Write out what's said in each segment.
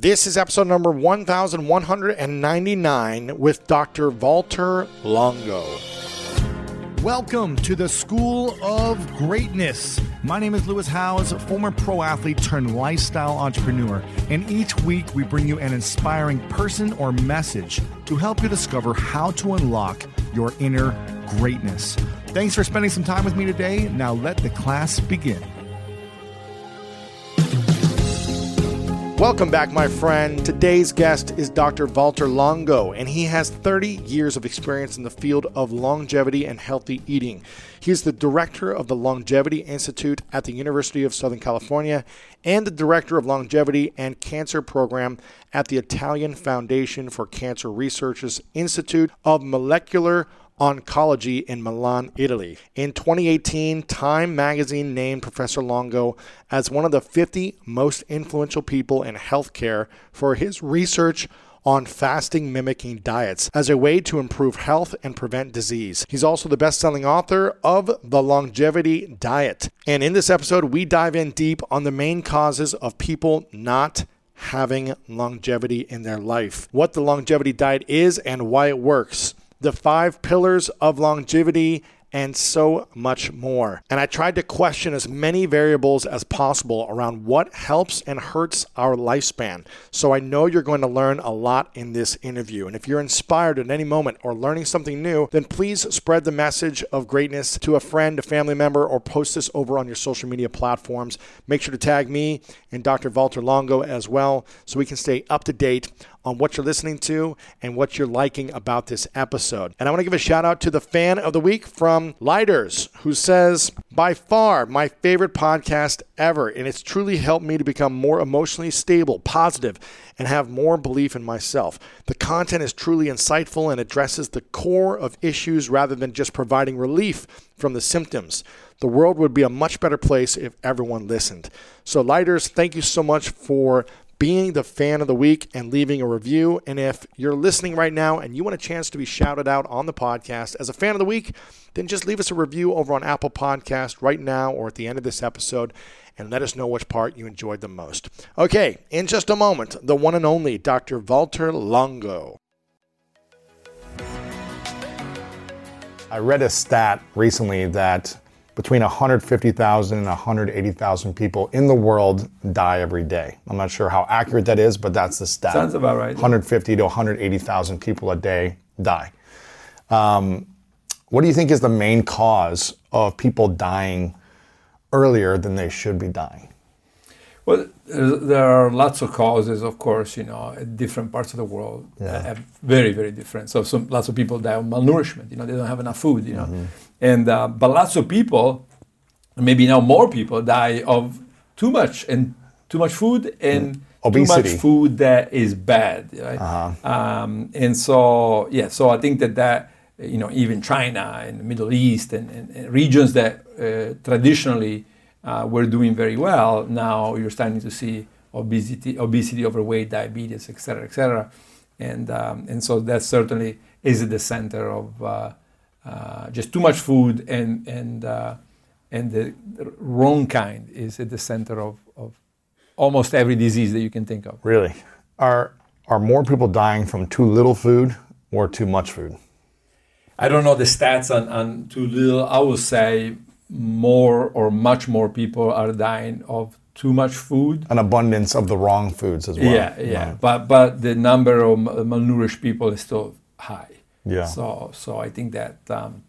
This is episode number 1199 with Dr. Valter Longo. Welcome to the School of Greatness. My name is Lewis Howes, former pro athlete turned lifestyle entrepreneur, and each week we bring you an inspiring person or message to help you discover how to unlock your inner greatness. Thanks for spending some time with me today. Now let the class begin. Welcome back, my friend. Today's guest is Dr. Valter Longo, and he has 30 years of experience in the field of longevity and healthy eating. He is the director of the Longevity Institute at the University of Southern California and the director of Longevity and Cancer Program at the Italian Foundation for Cancer Research's Institute of Molecular Oncology in Milan, Italy. In 2018, Time magazine named Professor Longo as one of the 50 most influential people in healthcare for his research on fasting mimicking diets as a way to improve health and prevent disease. He's also the best selling author of The Longevity Diet. And in this episode, we dive in deep on the main causes of people not having longevity in their life, what the longevity diet is, and why it works the five pillars of longevity, and so much more. And I tried to question as many variables as possible around what helps and hurts our lifespan. So I know you're going to learn a lot in this interview. And if you're inspired at any moment or learning something new, then please spread the message of greatness to a friend, a family member, or post this over on your social media platforms. Make sure to tag me and Dr. Valter Longo as well so we can stay up to date on what you're listening to and what you're liking about this episode. And I want to give a shout out to the fan of the week from Lighters, who says, by far my favorite podcast ever, and it's truly helped me to become more emotionally stable, positive, and have more belief in myself. The content is truly insightful and addresses the core of issues rather than just providing relief from the symptoms. The world would be a much better place if everyone listened. So, Lighters, thank you so much for being the fan of the week and leaving a review. And if you're listening right now and you want a chance to be shouted out on the podcast as a fan of the week, then just leave us a review over on Apple Podcast right now or at the end of this episode and let us know which part you enjoyed the most. Okay, in just a moment, the one and only Dr. Valter Longo. I read a stat recently that between 150,000 and 180,000 people in the world die every day. I'm not sure how accurate that is, but that's the stat. Sounds about right. 150 to 180,000 people a day die. Um, what do you think is the main cause of people dying earlier than they should be dying? Well, there are lots of causes, of course, you know, at different parts of the world, yeah. very, very different. So, some, lots of people die of malnourishment, you know, they don't have enough food, you know. Mm-hmm. And, uh, but lots of people, maybe now more people, die of too much and too much food and mm. Obesity. too much food that is bad, right? Uh-huh. Um, and so, yeah, so I think that that, you know, even China and the Middle East and, and, and regions that uh, traditionally uh, were doing very well. Now you're starting to see obesity, obesity, overweight, diabetes, et cetera, et cetera. And, um, and so that certainly is at the center of uh, uh, just too much food and, and, uh, and the wrong kind is at the center of, of almost every disease that you can think of. Really? Are, are more people dying from too little food or too much food? I don't know the stats on, on too little. I would say more or much more people are dying of too much food. An abundance of the wrong foods as well. Yeah, yeah. Right. But but the number of malnourished people is still high. Yeah. So so I think that um,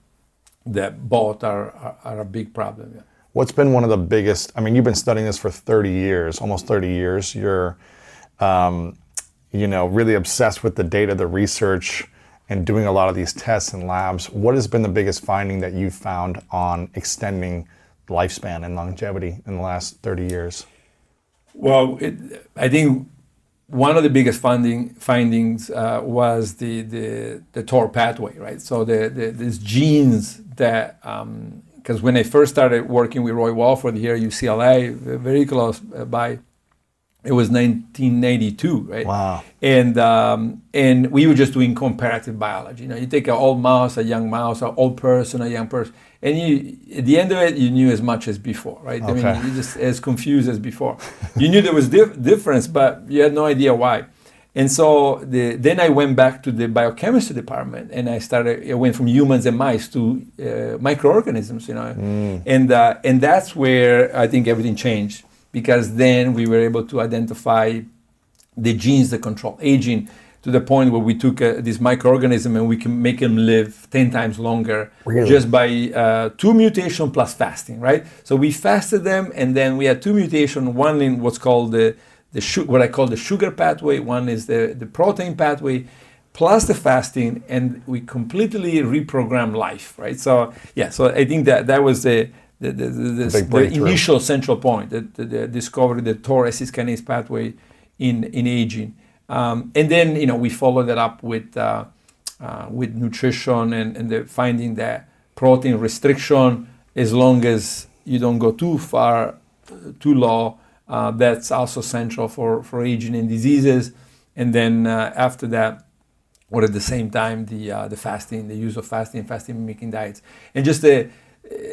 that both are, are, are a big problem. Yeah. What's been one of the biggest? I mean, you've been studying this for 30 years, almost 30 years. You're, um, you know, really obsessed with the data, the research and doing a lot of these tests and labs, what has been the biggest finding that you've found on extending lifespan and longevity in the last 30 years? Well, it, I think one of the biggest finding, findings uh, was the, the, the TOR pathway, right? So the, the these genes that, because um, when I first started working with Roy Walford here at UCLA, very close by, it was 1992, right? Wow. And um, and we were just doing comparative biology. You know, you take an old mouse, a young mouse, an old person, a young person, and you at the end of it, you knew as much as before, right? Okay. I mean, you just as confused as before. you knew there was dif- difference, but you had no idea why. And so the, then I went back to the biochemistry department, and I started. I went from humans and mice to uh, microorganisms, you know, Mm. and uh, and that's where I think everything changed because then we were able to identify the genes that control aging to the point where we took uh, this microorganism and we can make them live 10 times longer Really? just by uh, two mutation plus fasting right? So we fasted them and then we had two mutation one in what's called the, the su- what i call the sugar pathway. One is the, the protein pathway plus the fasting and we completely reprogram life right? So yeah so i think that that was the the, the, the, the, initial central point, the, the, the discovery the TOR kinase pathway in, in aging. Um, and then, you know, we followed that up with, uh, uh, with nutrition and, and the finding that protein restriction, as long as you don't go too far, too low, uh, that's also central for, for aging and diseases. And then uh, after that, or at the same time, the, uh, the fasting, the use of fasting, fasting mimicking diets. And just the,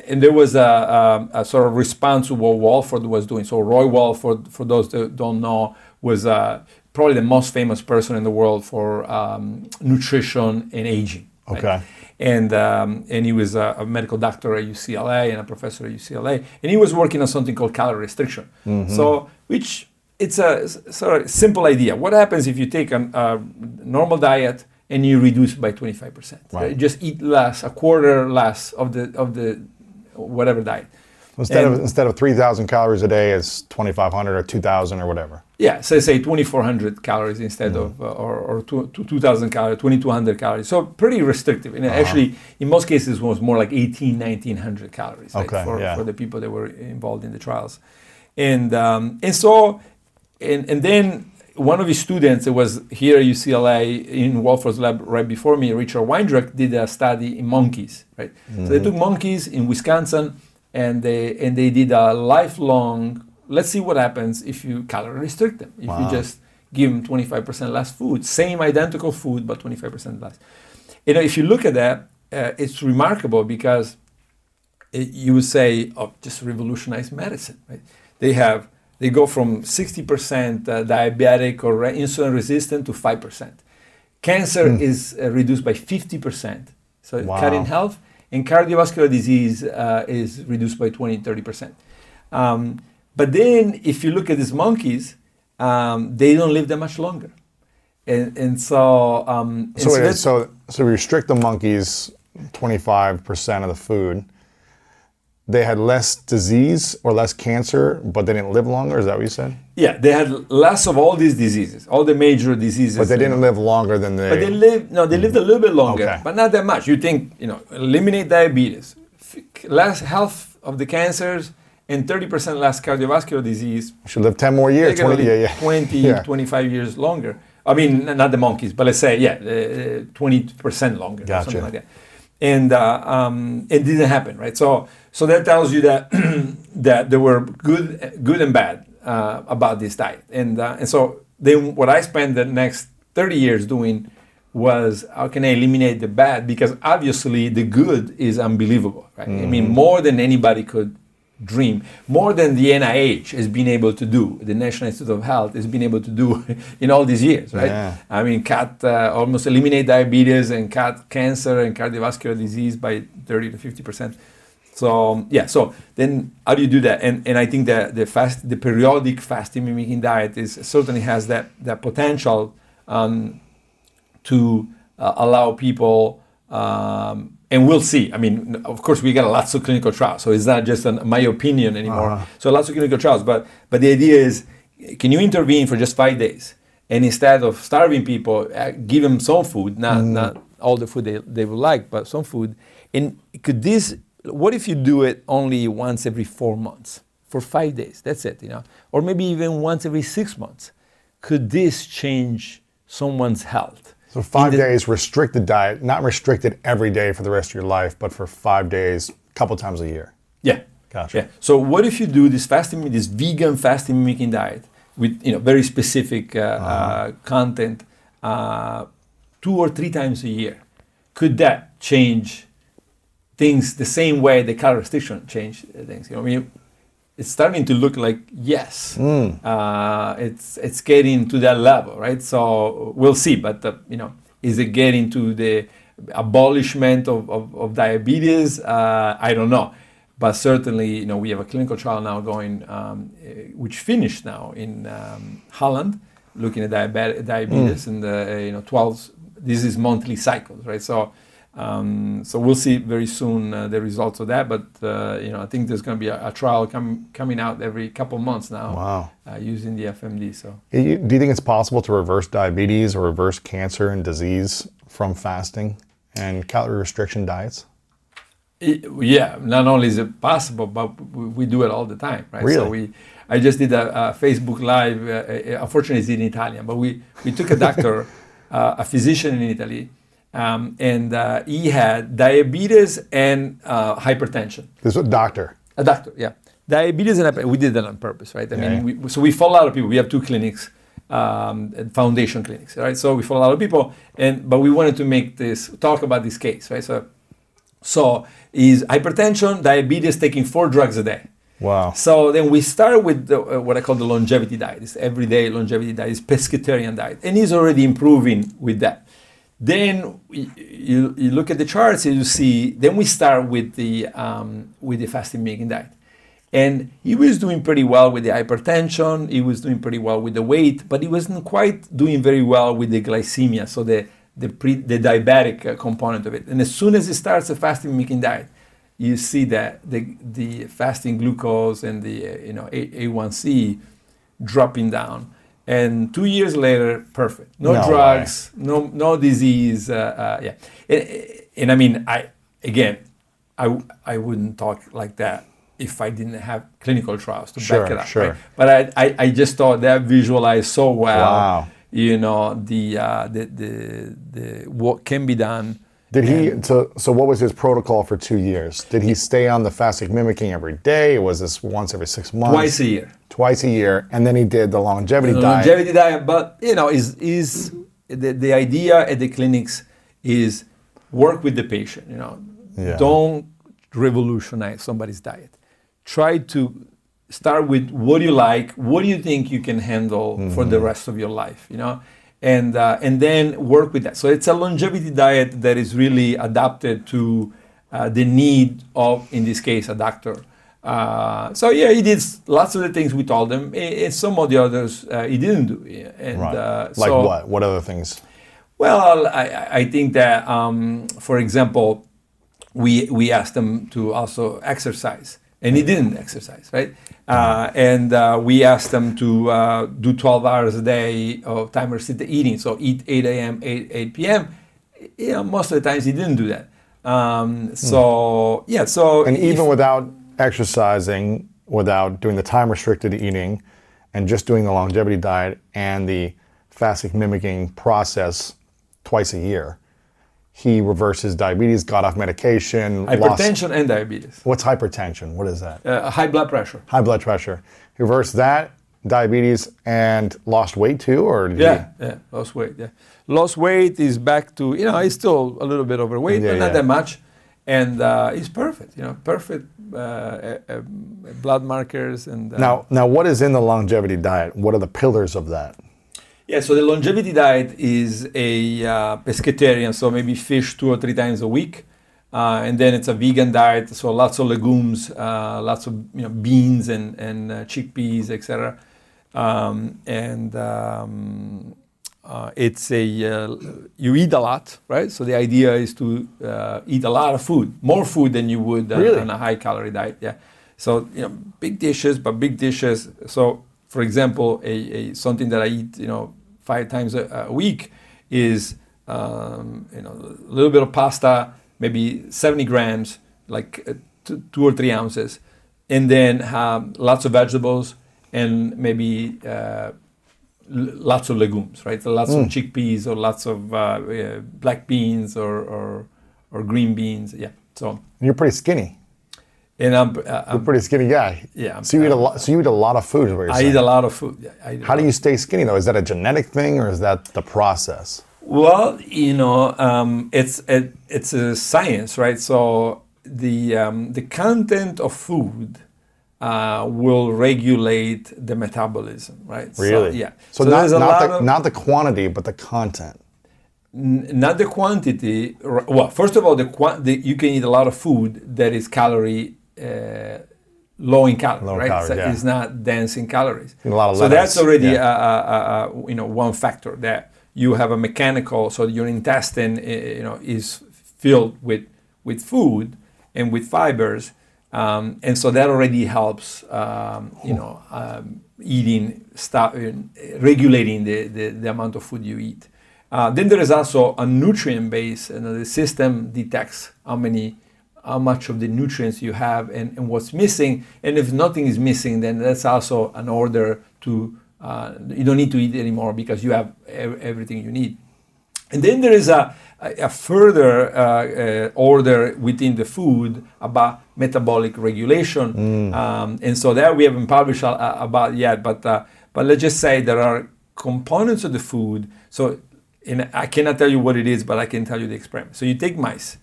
and there was a, a, a, sort of response to what Walford was doing. So Roy Walford, for those that don't know, was uh, probably the most famous person in the world for um, nutrition and aging. right? Okay. And um, and he was a, a medical doctor at UCLA and a professor at UCLA, and he was working on something called calorie restriction. So which it's a sort of simple idea. What happens if you take a normal diet and you reduce by 25%? Right. Just eat less, a quarter less of the of the whatever diet. Instead of instead of three thousand calories a day, it's twenty five hundred or two thousand or whatever. Yeah, so say 2,400 calories instead of, uh, or, or two- two- 2,000 calories, 2,200 calories. So pretty restrictive. And actually, in most cases, it was more like 18, 1,900 calories Okay, for, yeah. for the people that were involved in the trials. And, um, and so, and, and then one of his students, was here at UCLA in Walford's lab right before me, Richard Weindruch, did a study in monkeys, right? So they took monkeys in Wisconsin and they, and they did a lifelong, let's see what happens if you calorie restrict them. If you just give them 25% less food, same identical food, but 25% less. You know, if you look at that, uh, it's remarkable because it, you would say, oh, just revolutionize medicine, right? They have, they go from 60% uh, diabetic or insulin resistant to 5%. Cancer is uh, reduced by 50%. So Wow. cutting health and cardiovascular disease uh, is reduced by 20, 30%. Um, but then if you look at these monkeys, um, they don't live that much longer. And, and so, um, and So, wait, that's- so so we restrict the monkeys twenty five percent of the food. They had less disease or less cancer, but they didn't live longer. Is that what you said? yeah, they had less of all these diseases, all the major diseases. But they didn't live longer than they. But they lived no, they lived a little bit longer, Okay. but not that much. You think you know, eliminate diabetes, less health of the cancers, and 30% less cardiovascular disease. should live ten more years. gonna 20, yeah, yeah. 20, Yeah. 25 years longer. I mean, not the monkeys, but let's say yeah, uh, 20% longer, Gotcha. something like that. And uh, um, it didn't happen, right? So so that tells you that that there were good good and bad uh, about this diet. And uh, and so then what I spent the next 30 years doing was how can I eliminate the bad? Because obviously the good is unbelievable, right? I mean, more than anybody could dream, more than the NIH has been able to do, the National Institute of Health has been able to do in all these years, right? Yeah. I mean, cut uh, almost eliminate diabetes and cut cancer and cardiovascular disease by 30 to 50 percent. So um, yeah, so then how do you do that? And and I think that the fast, the periodic fasting mimicking diet is certainly has that that potential um, to uh, allow people. Um, and we'll see. I mean, of course, we got lots of clinical trials, so it's not just an, my opinion anymore. So lots of clinical trials, but but the idea is, can you intervene for just five days, and instead of starving people, uh, give them some food, not not all the food they, they would like, but some food. And could this? What if you do it only once every four months for five days? That's it, you know, or maybe even once every six months. could this change someone's health? So five the- days restricted diet, not restricted every day for the rest of your life, but for five days, a couple times a year. Yeah. Gotcha. Yeah. So what if you do this fasting, this vegan fasting mimicking diet with you know very specific uh, uh, content, uh, two or three times a year? Could that change things the same way the calorie restriction changed things? You know, I mean, it's starting to look like yes, uh, it's it's getting to that level, right? So we'll see, but uh, you know, is it getting to the abolishment of, of, of diabetes? Uh, I don't know, but certainly, you know, we have a clinical trial now going, um, eh, which finished now in um, Holland, looking at diabe- diabetes and the uh, you know 12. This is monthly cycles, right? So. Um, so we'll see very soon uh, the results of that, but uh, you know I think there's going to be a, a trial com- coming out every couple months now Wow. uh, using the FMD. So Do you think it's possible to reverse diabetes or reverse cancer and disease from fasting and calorie restriction diets? I- yeah, not only is it possible, but we, we do it all the time, right? So Really? we, I just did a, a Facebook Live. Uh, uh, unfortunately, it's in Italian, but we we took a doctor, uh, a physician in Italy, um, and uh, he had diabetes and uh, hypertension. This is a doctor. A doctor, yeah. Diabetes and hypertension. we did that on purpose, right? I Yeah. mean, we, so we follow a lot of people. We have two clinics, um, foundation clinics, right? So we follow a lot of people, and but we wanted to make this talk about this case, right? So, so is hypertension, diabetes, taking four drugs a day. Wow. So then we start with the, uh, what I call the longevity diet. It's everyday longevity diet. It's pescatarian diet, and he's already improving with that. Then you, you look at the charts and you see. Then we start with the um, with the fasting mimicking diet, and he was doing pretty well with the hypertension. He was doing pretty well with the weight, but he wasn't quite doing very well with the glycemia. So the the pre, the diabetic uh, component of it. And as soon as he starts a fasting mimicking diet, you see that the the fasting glucose and the uh, you know A, A1C dropping down. And two years later, perfect. No, No drugs, no no disease. Uh, uh, yeah, and, and I mean, I again, I I wouldn't talk like that if I didn't have clinical trials to Sure, back it up. sure. Right? But I, I I just thought that visualized so well. Wow. You know the uh, the the the what can be done. Did he? So, so what was his protocol for two years? Did he stay on the fasting mimicking every day? Was this once every six months? Twice a year. Twice a year, and then he did the longevity The diet. longevity diet, but you know, is is the, the idea at the clinics is work with the patient. You know, Yeah. don't revolutionize somebody's diet. Try to start with what do you like, what do you think you can handle for Mm-hmm. the rest of your life. You know. And, uh, and then work with that. So it's a longevity diet that is really adapted to uh, the need of, in this case, a doctor. Uh, so yeah, he did lots of the things we told him, and some of the others uh, he didn't do. And Right. uh, like so, what? What other things? Well, I, I think that, um, for example, we we asked him to also exercise, and he didn't exercise, right? Uh, and uh, we asked them to uh, do 12 hours a day of time restricted eating, so eat 8 a.m., 8 8 p.m. You know, most of the times he didn't do that. Um, so yeah, so And if- even without exercising, without doing the time restricted eating, and just doing the longevity diet and the fasting mimicking process twice a year, he reversed his diabetes, got off medication, lost. hypertension and diabetes, What's hypertension? What is that? uh, high blood pressure. High blood pressure. He reversed that, diabetes, and lost weight too, or Yeah, yeah, lost weight. Yeah, lost weight is back to you know he's still a little bit overweight, Yeah, but not yeah. that much, and uh, he's perfect. You know, perfect uh, uh, uh, blood markers and uh, Now, now, what is in the longevity diet? What are the pillars of that? Yeah, so the longevity diet is a uh, pescatarian, so maybe fish two or three times a week, uh, and then it's a vegan diet, so lots of legumes, uh, lots of you know beans and and uh, chickpeas, etc. Um, and um, uh, it's a uh, you eat a lot, right? So the idea is to uh, eat a lot of food, more food than you would on, Really? on a high calorie diet. Yeah. So you know, big dishes, but big dishes. So for example, a, a something that I eat, you know, five times a, a week is um, you know a little bit of pasta, maybe 70 grams, like uh, two, two or three ounces, and then um, lots of vegetables and maybe uh, l- lots of legumes, right? So lots of chickpeas or lots of uh, uh, black beans or, or or green beans. Yeah. So You're pretty skinny. And I'm, uh, You're a I'm pretty skinny guy. Yeah, I'm- So you eat a lot. So you eat a lot of food. Is I saying. eat a lot of food. How do you stay skinny though? Is that a genetic thing or is that the process? Well, you know, um, it's it, it's a science, right? So the um, the content of food uh, will regulate the metabolism, right? Really? So, yeah. So, not, a not lot the of- not the quantity, but the content. N- not the quantity. Well, first of all, the, the you can eat a lot of food that is calorie uh, low in calories, Low right? calories, so yeah. it's not dense in calories. A lot of so lettuce, that's already yeah. a, a, a, you know one factor that you have a mechanical. So your intestine, uh, you know, is filled with with food and with fibers, um, and so that already helps. Um, you know, um, eating stuff, regulating the, the, the amount of food you eat. Uh, then there is also a nutrient base, and the system detects how many, how much of the nutrients you have and, and what's missing. And if nothing is missing, then that's also an order to uh, you don't need to eat anymore because you have ev- everything you need. And then there is a, a, a further uh, uh, order within the food about metabolic regulation. Um, and so that we haven't published uh, about yet, but, uh, but let's just say there are components of the food. So in, I cannot tell you what it is, but I can tell you the experiment. So you take mice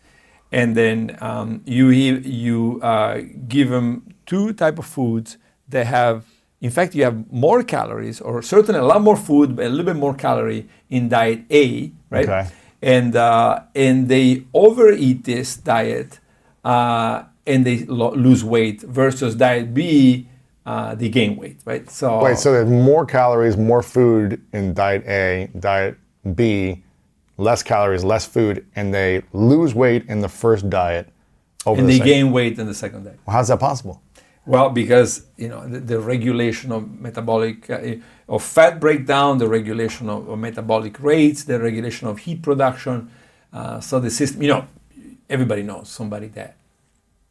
and then um, you, you uh, give them two type of foods that have in fact, you have more calories, or certainly a lot more food, but a little bit more calorie in diet A, right? Okay. And uh, and they overeat this diet, uh, and they lo- lose weight. Versus diet B, uh, they gain weight, right? So Wait, so there's more calories, more food in diet A, diet B, less calories, less food, and they lose weight in the first diet over and the they second. gain weight in the second diet. How's that possible? Well, because you know the, the regulation of metabolic uh, of fat breakdown, the regulation of, of metabolic rates, the regulation of heat production. Uh, so the system, you know, everybody knows somebody that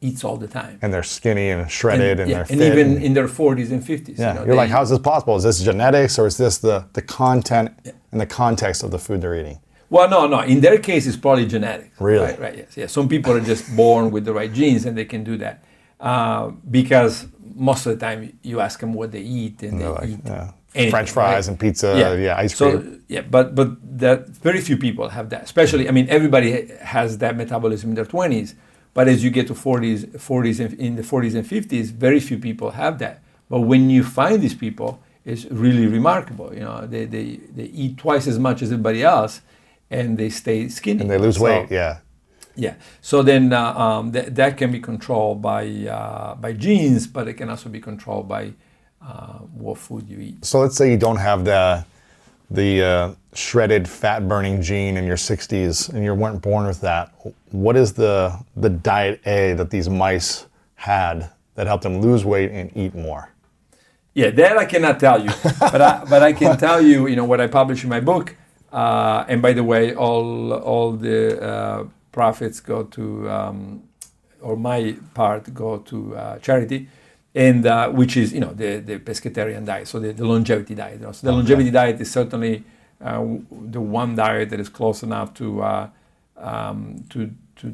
eats all the time, And they're skinny and shredded and, yeah, they're and fit. even in their 40s and 50s. yeah, you know, you're like, how's this possible? Is this genetics or is this the, the content and the context of the food they're eating? Well, no, no. In their case, it's probably genetic. Really? Right, right. Yes. Yeah. Some people are just born with the right genes and they can do that uh, because most of the time you ask them what they eat and they like, eat yeah, anything, French fries right? and pizza, yeah, ice so, cream. Yeah, but but that very few people have that. Especially, I mean, everybody has that metabolism in their twenties. But as you get to 40s, 40s, in the 40s and 50s, very few people have that. But when you find these people, it's really remarkable. You know, they, they, they eat twice as much as everybody else, and they stay skinny. and they lose So- weight, yeah. yeah. So then uh, um, th- that can be controlled by uh, by genes, but it can also be controlled by uh, what food you eat. So let's say you don't have the the uh, shredded fat burning gene in your 60s and you weren't born with that. What is the the diet A that these mice had that helped them lose weight and eat more? Yeah, that I cannot tell you, but I, but I can tell you, you know, what I publish in my book. Uh, and by the way, all all the uh, profits go to, um, or my part go to uh, charity, and uh, which is you know the the pescatarian diet, so the, the longevity diet. you know. So the longevity diet is certainly uh, the one diet that is close enough to uh, um, to to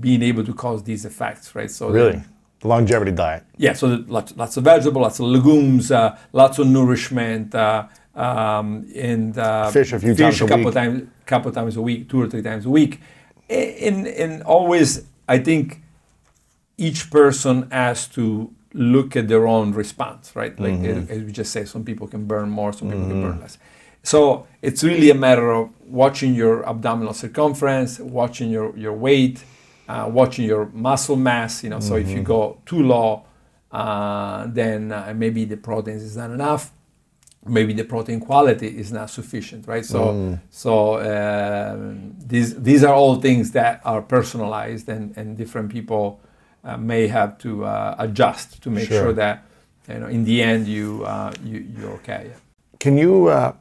being able to cause these effects, right? So Really? The longevity diet. yeah, so lots, lots of vegetables, lots of legumes, uh, lots of nourishment, uh, um, and uh, Fish a few times a couple week. times, couple times a week, two or three times a week, and and always I think each person has to look at their own response, right? Like Mm-hmm. as we just say, some people can burn more, some people can burn less. So it's really a matter of watching your abdominal circumference, watching your, your weight, uh, watching your muscle mass. You know, so if Mm-hmm. you go too low, uh, then uh, maybe the proteins is not enough. Maybe the protein quality is not sufficient, right? So, Mm. so um these these are all things that are personalized, and, and different people uh, may have to uh, adjust to make Sure. sure that you know in the end you uh, you you're okay. Can you uh,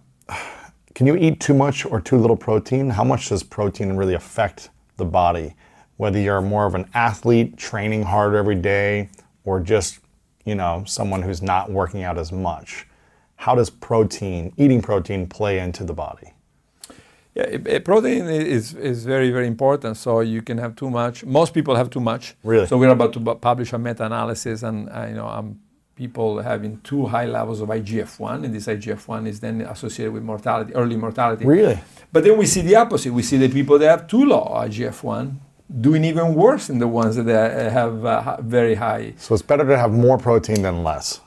can you eat too much or too little protein? How much does protein really affect the body? Whether you're more of an athlete training hard every day or just, you know, someone who's not working out as much. How does protein, eating protein, play into the body? Yeah, it, it, protein is, is very, very important. So you can have too much. Most people have too much. Really? So we're about to publish a meta-analysis, and uh, you know, um, people having too high levels of IGF-1, and this IGF-1 is then associated with mortality, early mortality. Really? But then we see the opposite. We see the people that have too low IGF-1 doing even worse than the ones that uh, have uh, very high. So it's better to have more protein than less.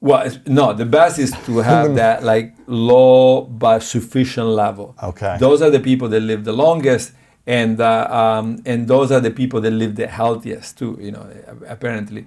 Well, no, the best is to have that like low but sufficient level. Okay. Those are the people that live the longest, and uh, um, and those are the people that live the healthiest too. You know, apparently.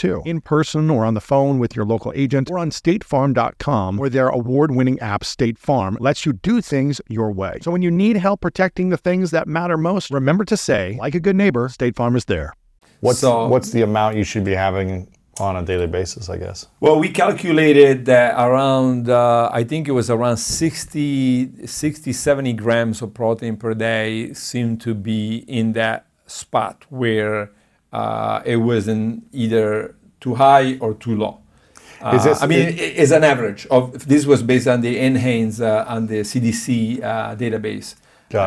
too, in person or on the phone with your local agent or on statefarm.com, where their award winning app, State Farm, lets you do things your way. So when you need help protecting the things that matter most, remember to say, like a good neighbor, State Farm is there. What's, so, what's the amount you should be having on a daily basis, I guess? Well, we calculated that around, uh, I think it was around 60, 60, 70 grams of protein per day seemed to be in that spot where uh, it wasn't either too high or too low. Uh, this, I mean, it, it's an average of this was based on the NHANES uh, and the CDC uh, database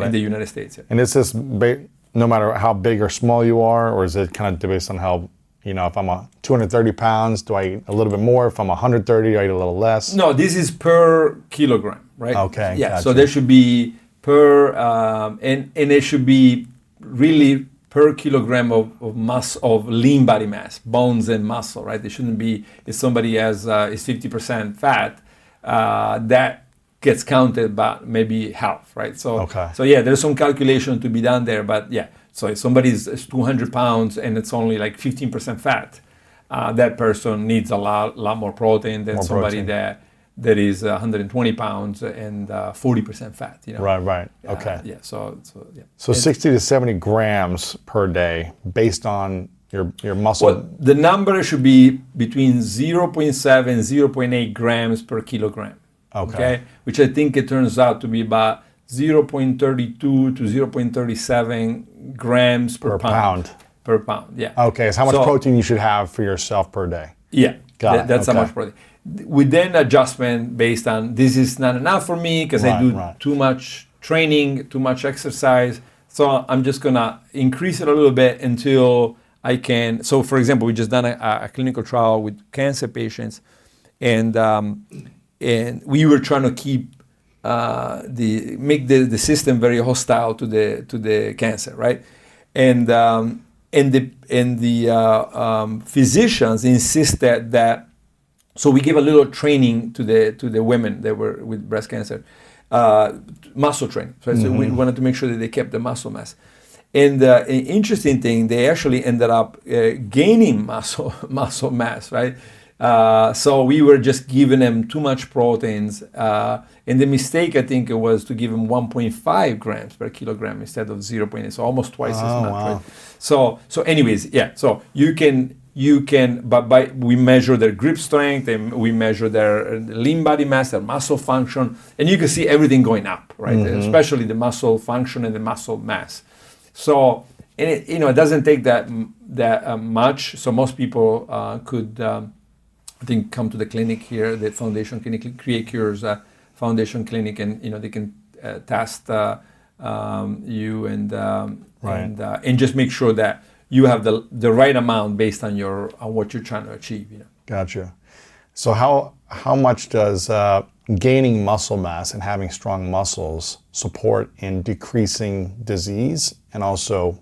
in the United States. And is this ba- no matter how big or small you are, or is it kind of based on how you know if I'm a 230 pounds, do I eat a little bit more? If I'm 130, do I eat a little less. No, this is per kilogram, right? Okay. Yeah. Gotcha. So there should be per, um, and and it should be really per kilogram of, of mass of lean body mass, bones and muscle, right? They shouldn't be if somebody has uh, is 50% fat, uh, that gets counted by maybe half, right? So okay. so yeah, there's some calculation to be done there, but yeah. So if somebody is 200 pounds and it's only like 15% fat, uh, that person needs a lot lot more protein than more somebody protein. that that is 120 pounds and uh, 40% fat. You know? Right, right. Okay. Uh, yeah. So, so yeah. So and 60 to 70 grams per day, based on your your muscle. Well, the number should be between 0.7 and 0.8 grams per kilogram. Okay. okay. Which I think it turns out to be about 0.32 to 0.37 grams per, per pound. pound. Per pound. Yeah. Okay. So how much so, protein you should have for yourself per day? Yeah. Got Th- that's okay. how much protein with then adjustment based on this is not enough for me because right, I do right. too much training, too much exercise. So I'm just gonna increase it a little bit until I can. So, for example, we just done a, a clinical trial with cancer patients, and um, and we were trying to keep uh, the make the, the system very hostile to the to the cancer, right? And um, and the and the uh, um, physicians insisted that. So we gave a little training to the to the women that were with breast cancer, uh, muscle training. So, so we wanted to make sure that they kept the muscle mass. And uh, an interesting thing, they actually ended up uh, gaining muscle muscle mass, right? Uh, so we were just giving them too much proteins. Uh, and the mistake, I think, it was to give them 1.5 grams per kilogram instead of 0.8, so almost twice Oh, as much. wow. Right? So, so anyways, yeah. So you can you can, but by we measure their grip strength and we measure their lean body mass, their muscle function, and you can see everything going up, right? Especially the muscle function and the muscle mass. So, and it, you know, it doesn't take that that uh, much. So most people uh, could, um, I think, come to the clinic here, the Foundation Clinic, Create Cures uh, Foundation Clinic, and you know they can uh, test uh, um, you and um, Right. and uh, and just make sure that you have the the right amount based on your on what you're trying to achieve. You know. Gotcha. So how how much does uh, gaining muscle mass and having strong muscles support in decreasing disease and also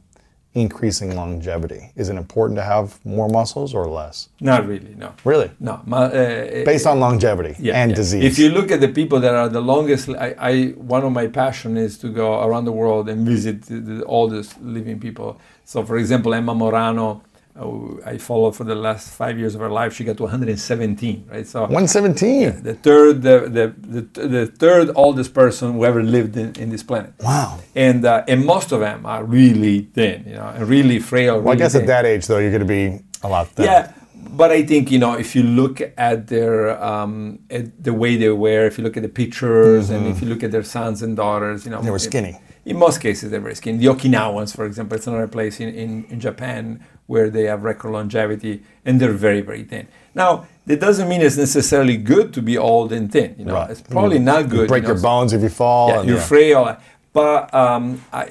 increasing longevity? Is it important to have more muscles or less? Not really, no. Really? No, uh, Based on longevity yeah, and yeah. disease. If you look at the people that are the longest, I, I one of my passion is to go around the world and visit the oldest living people. So, for example, Emma Morano, uh, I followed for the last five years of her life. She got to 117, right? So 117. the third, the, the, the, the third oldest person who ever lived in, in this planet. Wow. And uh, and most of them are really thin, you know, and really frail. Well, I guess thin. at that age, though, you're going to be a lot thinner. Yeah, but I think you know if you look at their um, at the way they wear, if you look at the pictures, and if you look at their sons and daughters, you know Mm-hmm. They were in- skinny. In most cases, they're very skinny. The Okinawans, for example, it's another place in, in, in Japan where they have record longevity, and they're very very thin. Now, that doesn't mean it's necessarily good to be old and thin. You know, Right. it's probably not good. Break you know, your bones if you fall. yeah, and- you're yeah. frail. But um, I,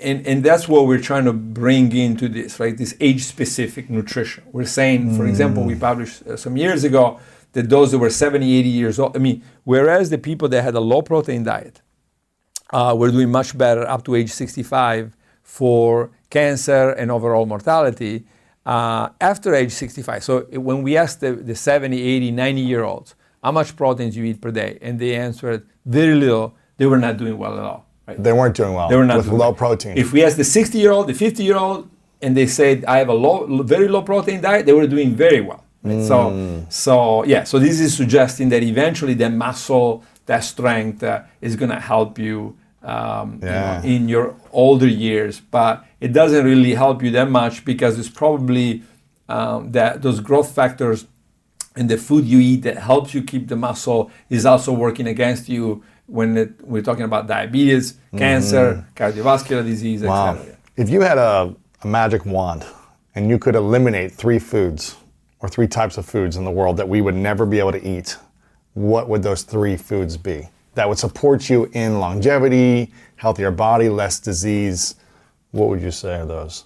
and and that's what we're trying to bring into this, right? This age-specific nutrition. We're saying, for example, Mm. we published uh, some years ago that those that were 70, 80 years old. I mean, whereas the people that had a low-protein diet uh, were doing much better up to age 65 for cancer and overall mortality uh, after age 65. So when we asked the, the 70, 80, 90 year olds, how much proteins you eat per day? And they answered very little. They were not doing well at all. Right? They weren't doing well They were not with doing low well. protein. If we asked the 60 year old, the 50 year old, and they said I have a low, very low protein diet, they were doing very well. right? So, so yeah. So this is suggesting that eventually the muscle, that strength, uh, is going to help you, um, you know, in your older years. But it doesn't really help you that much because it's probably um, that those growth factors and the food you eat that helps you keep the muscle is also working against you when it, we're talking about diabetes, cancer, cardiovascular disease, Wow. etc. If you had a, a magic wand and you could eliminate three foods or three types of foods in the world that we would never be able to eat, what would those three foods be that would support you in longevity, healthier body, less disease? What would you say are those?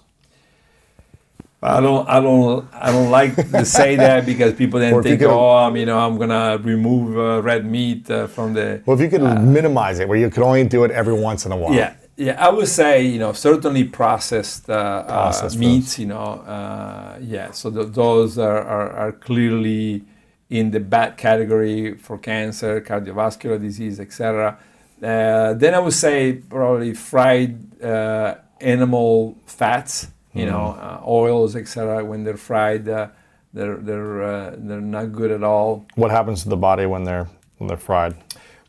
I don't, I don't, I don't like to say that because people then Or if you think, could- oh, um, you know, I'm gonna remove uh, red meat uh, from the. Well, if you could minimize it, where you could only do it every once in a while. Yeah, yeah. I would say you know certainly processed, uh, Processed uh, meats. You know, uh, yeah. So th- those are, are, are clearly in the bad category for cancer, cardiovascular disease, etc. Uh, then I would say probably fried uh, animal fats. You know, uh, oils, etc. When they're fried, uh, they're they're uh, they're not good at all. What happens to the body when they're when they're fried?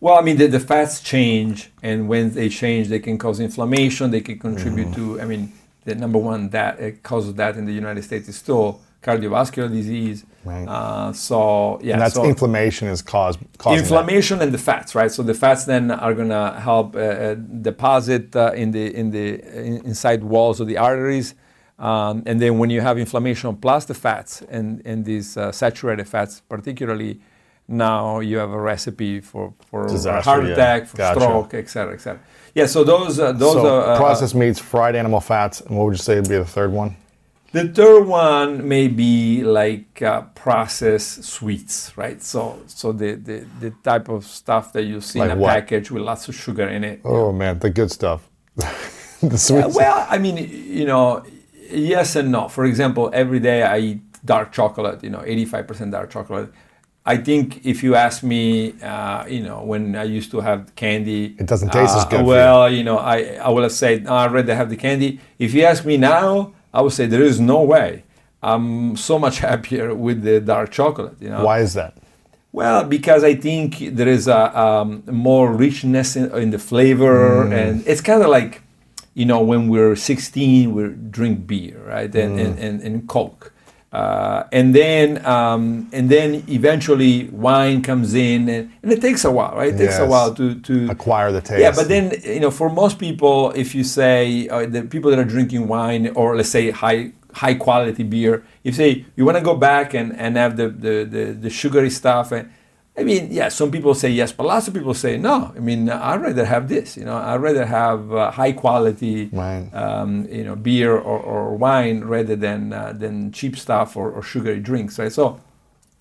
Well, I mean, the, the fats change, and when they change, they can cause inflammation. They can contribute to, I mean, the number one that cause of that in the United States is still cardiovascular disease. Right. Uh, so yeah, And that's so inflammation is caused causing that. inflammation and the fats, right? So the fats then are gonna help uh, uh, deposit uh, in the in the in, inside walls of the arteries. Um, and then when you have inflammation plus the fats and, and these uh, saturated fats particularly, now you have a recipe for, for Disaster, heart yeah. attack, for Gotcha. stroke, et cetera, et cetera. Yeah, so those uh, those so are uh, processed meats, fried animal fats, and what would you say would be the third one? The third one may be like uh, processed sweets, right? So, so the, the, the type of stuff that you see Like in a what? package with lots of sugar in it. Oh man, the good stuff. the sweets. well, I mean, you know, yes and no. For example, every day I eat dark chocolate. You know, 85% dark chocolate. I think if you ask me, uh, you know, when I used to have candy, It doesn't taste as uh, good for Well, you know, I, I would have said "No, I'd rather have the candy. If you ask me now, I would say there is no way. I'm so much happier with the dark chocolate. You know, Why is that? well, because I think there is a um, more richness in, in the flavor, and it's kind of like, you know, when we're 16, we drink beer, right, and and, and, and Coke, uh, and then um, and then eventually wine comes in, and, and it takes a while, right? It takes a while to to Acquire the taste. yeah, but then you know, for most people, if you say uh, the people that are drinking wine or let's say high high quality beer, if you say you want to go back and, and have the, the, the, the sugary stuff, and I mean, yeah, some people say yes, but lots of people say no. I mean, I'd rather have this. You know, I'd rather have uh, high quality, Wine. um, you know, beer or, or wine rather than uh, than cheap stuff or, or sugary drinks, right? So,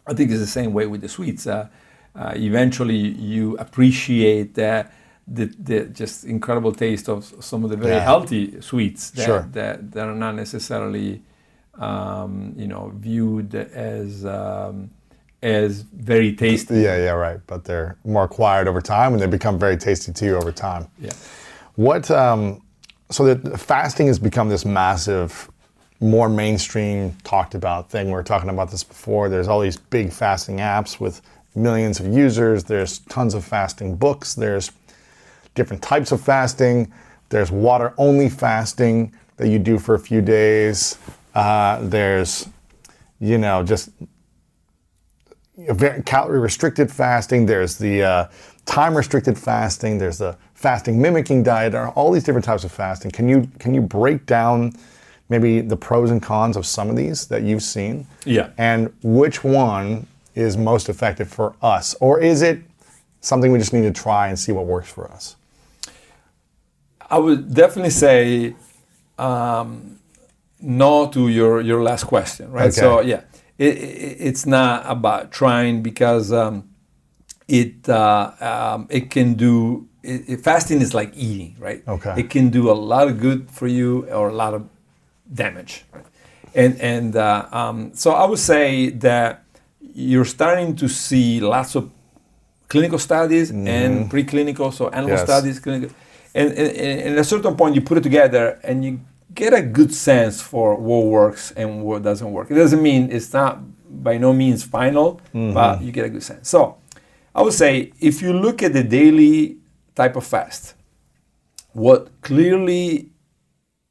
I think it's the same way with the sweets. Uh, uh, eventually, you appreciate the, the just incredible taste of some of the very Yeah. healthy sweets that, Sure. that, that are not necessarily, um, you know, viewed as um, as very tasty. yeah, yeah, right. But they're more acquired over time, and they become very tasty to you over time. Yeah. What? Um, so that fasting has become this massive, more mainstream talked about thing. We were talking about this before. There's all these big fasting apps with millions of users. There's tons of fasting books. There's different types of fasting. There's water only fasting that you do for a few days. Uh, there's, you know, just calorie restricted fasting. There's the uh, time restricted fasting. There's the fasting mimicking diet. There are all these different types of fasting. Can you can you break down maybe the pros and cons of some of these that you've seen? Yeah. And which one is most effective for us, or is it something we just need to try and see what works for us? I would definitely say um, no to your, your last question, right? Okay. So yeah, it, it, it's not about trying because um, it uh, um, it can do it, it- fasting is like eating, right? Okay. It can do a lot of good for you or a lot of damage, right? And and uh, um, so I would say that you're starting to see lots of clinical studies and preclinical, so animal Yes. studies, clinical, and, and, and at a certain point you put it together and you get a good sense for what works and what doesn't work. It doesn't mean it's not by no means final, mm-hmm. but you get a good sense. So I would say if you look at the daily type of fast, what clearly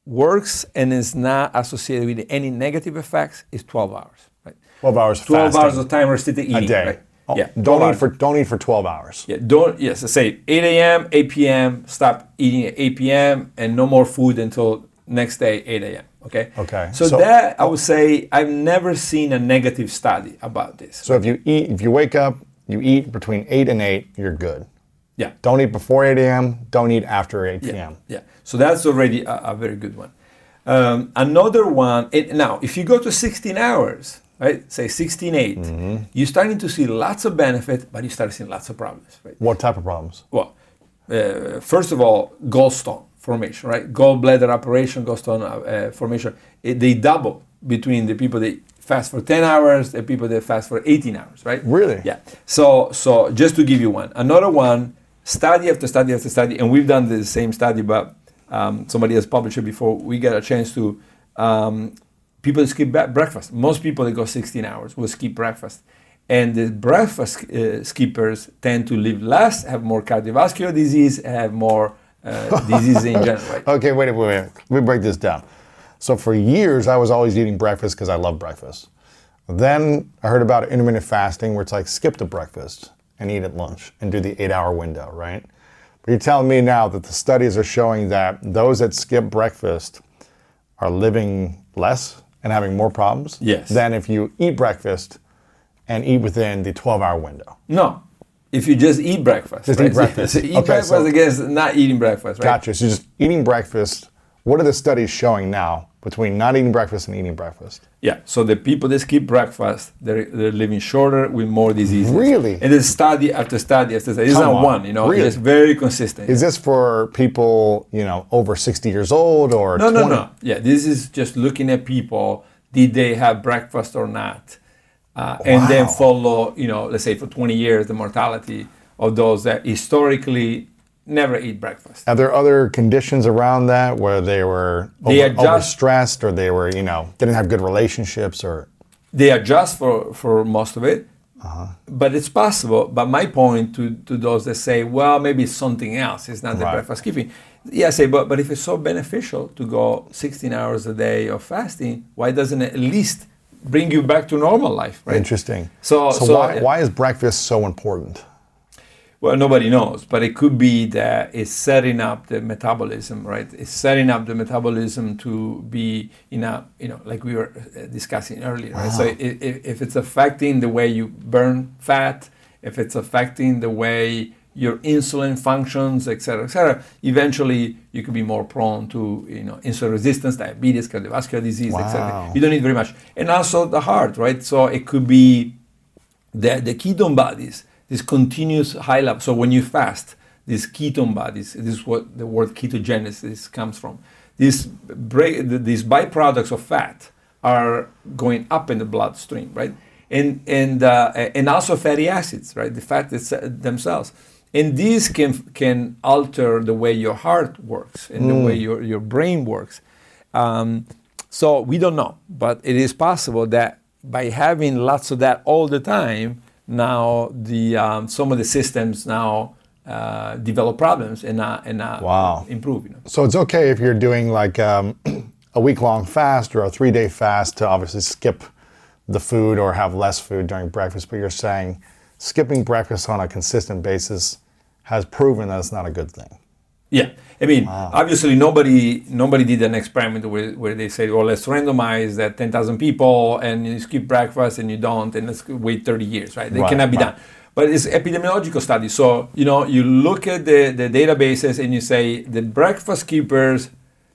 works and is not associated with any negative effects is 12 hours, right? 12 hours 12 fasting hours of time restricted eating. a day. Right? Oh, yeah. Don't eat for don't eat for 12 hours. Yeah, don't yes. I say 8 a.m., 8 p.m. Stop eating at 8 p.m. and no more food until next day 8 a.m. Okay. Okay, So, so- that I would say I've never seen a negative study about this. So if you eat, if you wake up, you eat between 8 and 8, you're good. yeah. Don't eat before 8 a.m. Don't eat after 8 Yeah. p.m. Yeah. So that's already a, a very good one. Um, another one. It, now, if you go to 16 hours, right? Say 16 8, Mm-hmm. you're starting to see lots of benefit, but you start seeing lots of problems, right? What type of problems? well, uh, first of all, gallstone formation, right? Gallbladder operation, gallstone uh, formation. It, they double between the people that fast for 10 hours and people that fast for 18 hours, right? Really? Yeah. So, so just to give you one, another one, study after study after study, and we've done the same study, but um, somebody has published it before. We got a chance to. Um, people skip breakfast. Most people that go 16 hours will skip breakfast. And the breakfast uh, skippers tend to live less, have more cardiovascular disease, have more uh, Uh, disease in general. Right? Okay, wait, wait, minute. Let me break this down. So for years, I was always eating breakfast because I love breakfast. Then I heard about intermittent fasting where it's like skip the breakfast and eat at lunch and do the eight hour window, right? But you're telling me now that the studies are showing that those that skip breakfast are living less and having more problems Yes. than if you eat breakfast and eat within the 12 hour window. No. If you just eat breakfast. Just right? eat breakfast. So eat Okay, breakfast so- against not eating breakfast, right? Gotcha. So just eating breakfast. What are the studies showing now between not eating breakfast and eating breakfast. Yeah. So the people that skip breakfast, they're, they're living shorter with more diseases. Really? And there's study after study after study. It's Come not on. one, you know. Really? It's very consistent. Is this for people, you know, over 60 years old or no, 20? no, no. Yeah, this is just looking at people. Did they have breakfast or not? Uh, And then follow, you know, let's say for 20 years, the mortality of those that historically never eat breakfast. Are there other conditions around that where they were They over, adjust- overstressed or they were, you know, didn't have good relationships or they adjust for, for most of it. Uh-huh. But it's possible. But my point to, to those that say, well, maybe it's something else. It's not the Right. breakfast keeping. Yeah, I say, but, but if it's so beneficial to go 16 hours a day of fasting, why doesn't it at least bring you back to normal life, right? interesting. So- so, so, why, why is breakfast so important? Well, nobody knows, but it could be that it's setting up the metabolism, right? It's setting up the metabolism to be in a, you know, like we were uh, discussing earlier, right? So if it's affecting the way you burn fat, if it's affecting the way your insulin functions, et cetera, et cetera, eventually you could be more prone to, you know, insulin resistance, diabetes, cardiovascular disease, et cetera. You don't need very much. And also the heart, right? So it could be the, the ketone bodies, this continuous high level. So when you fast, these ketone bodies, this is what the word ketogenesis comes from. These, break, these byproducts of fat are going up in the bloodstream, right? And, and, uh, and also fatty acids, right? The fat uh, themselves. And these can, can alter the way your heart works and the way your, your brain works. Um, so we don't know, but it is possible that by having lots of that all the time, now the um, some of the systems now uh, develop problems and not and not Wow. improve. You know? So it's okay if you're doing like um, a week long fast or a three day fast to obviously skip the food or have less food during breakfast, but you're saying skipping breakfast on a consistent basis has proven that it's not a good thing. Yeah, I mean, obviously nobody nobody did an experiment where, where they said, well, let's randomize that 10,000 people and you skip breakfast and you don't, and let's wait 30 years, right? They Right, cannot be right. done. But it's epidemiological study. So, you know, you look at the, the databases and you say the breakfast keepers,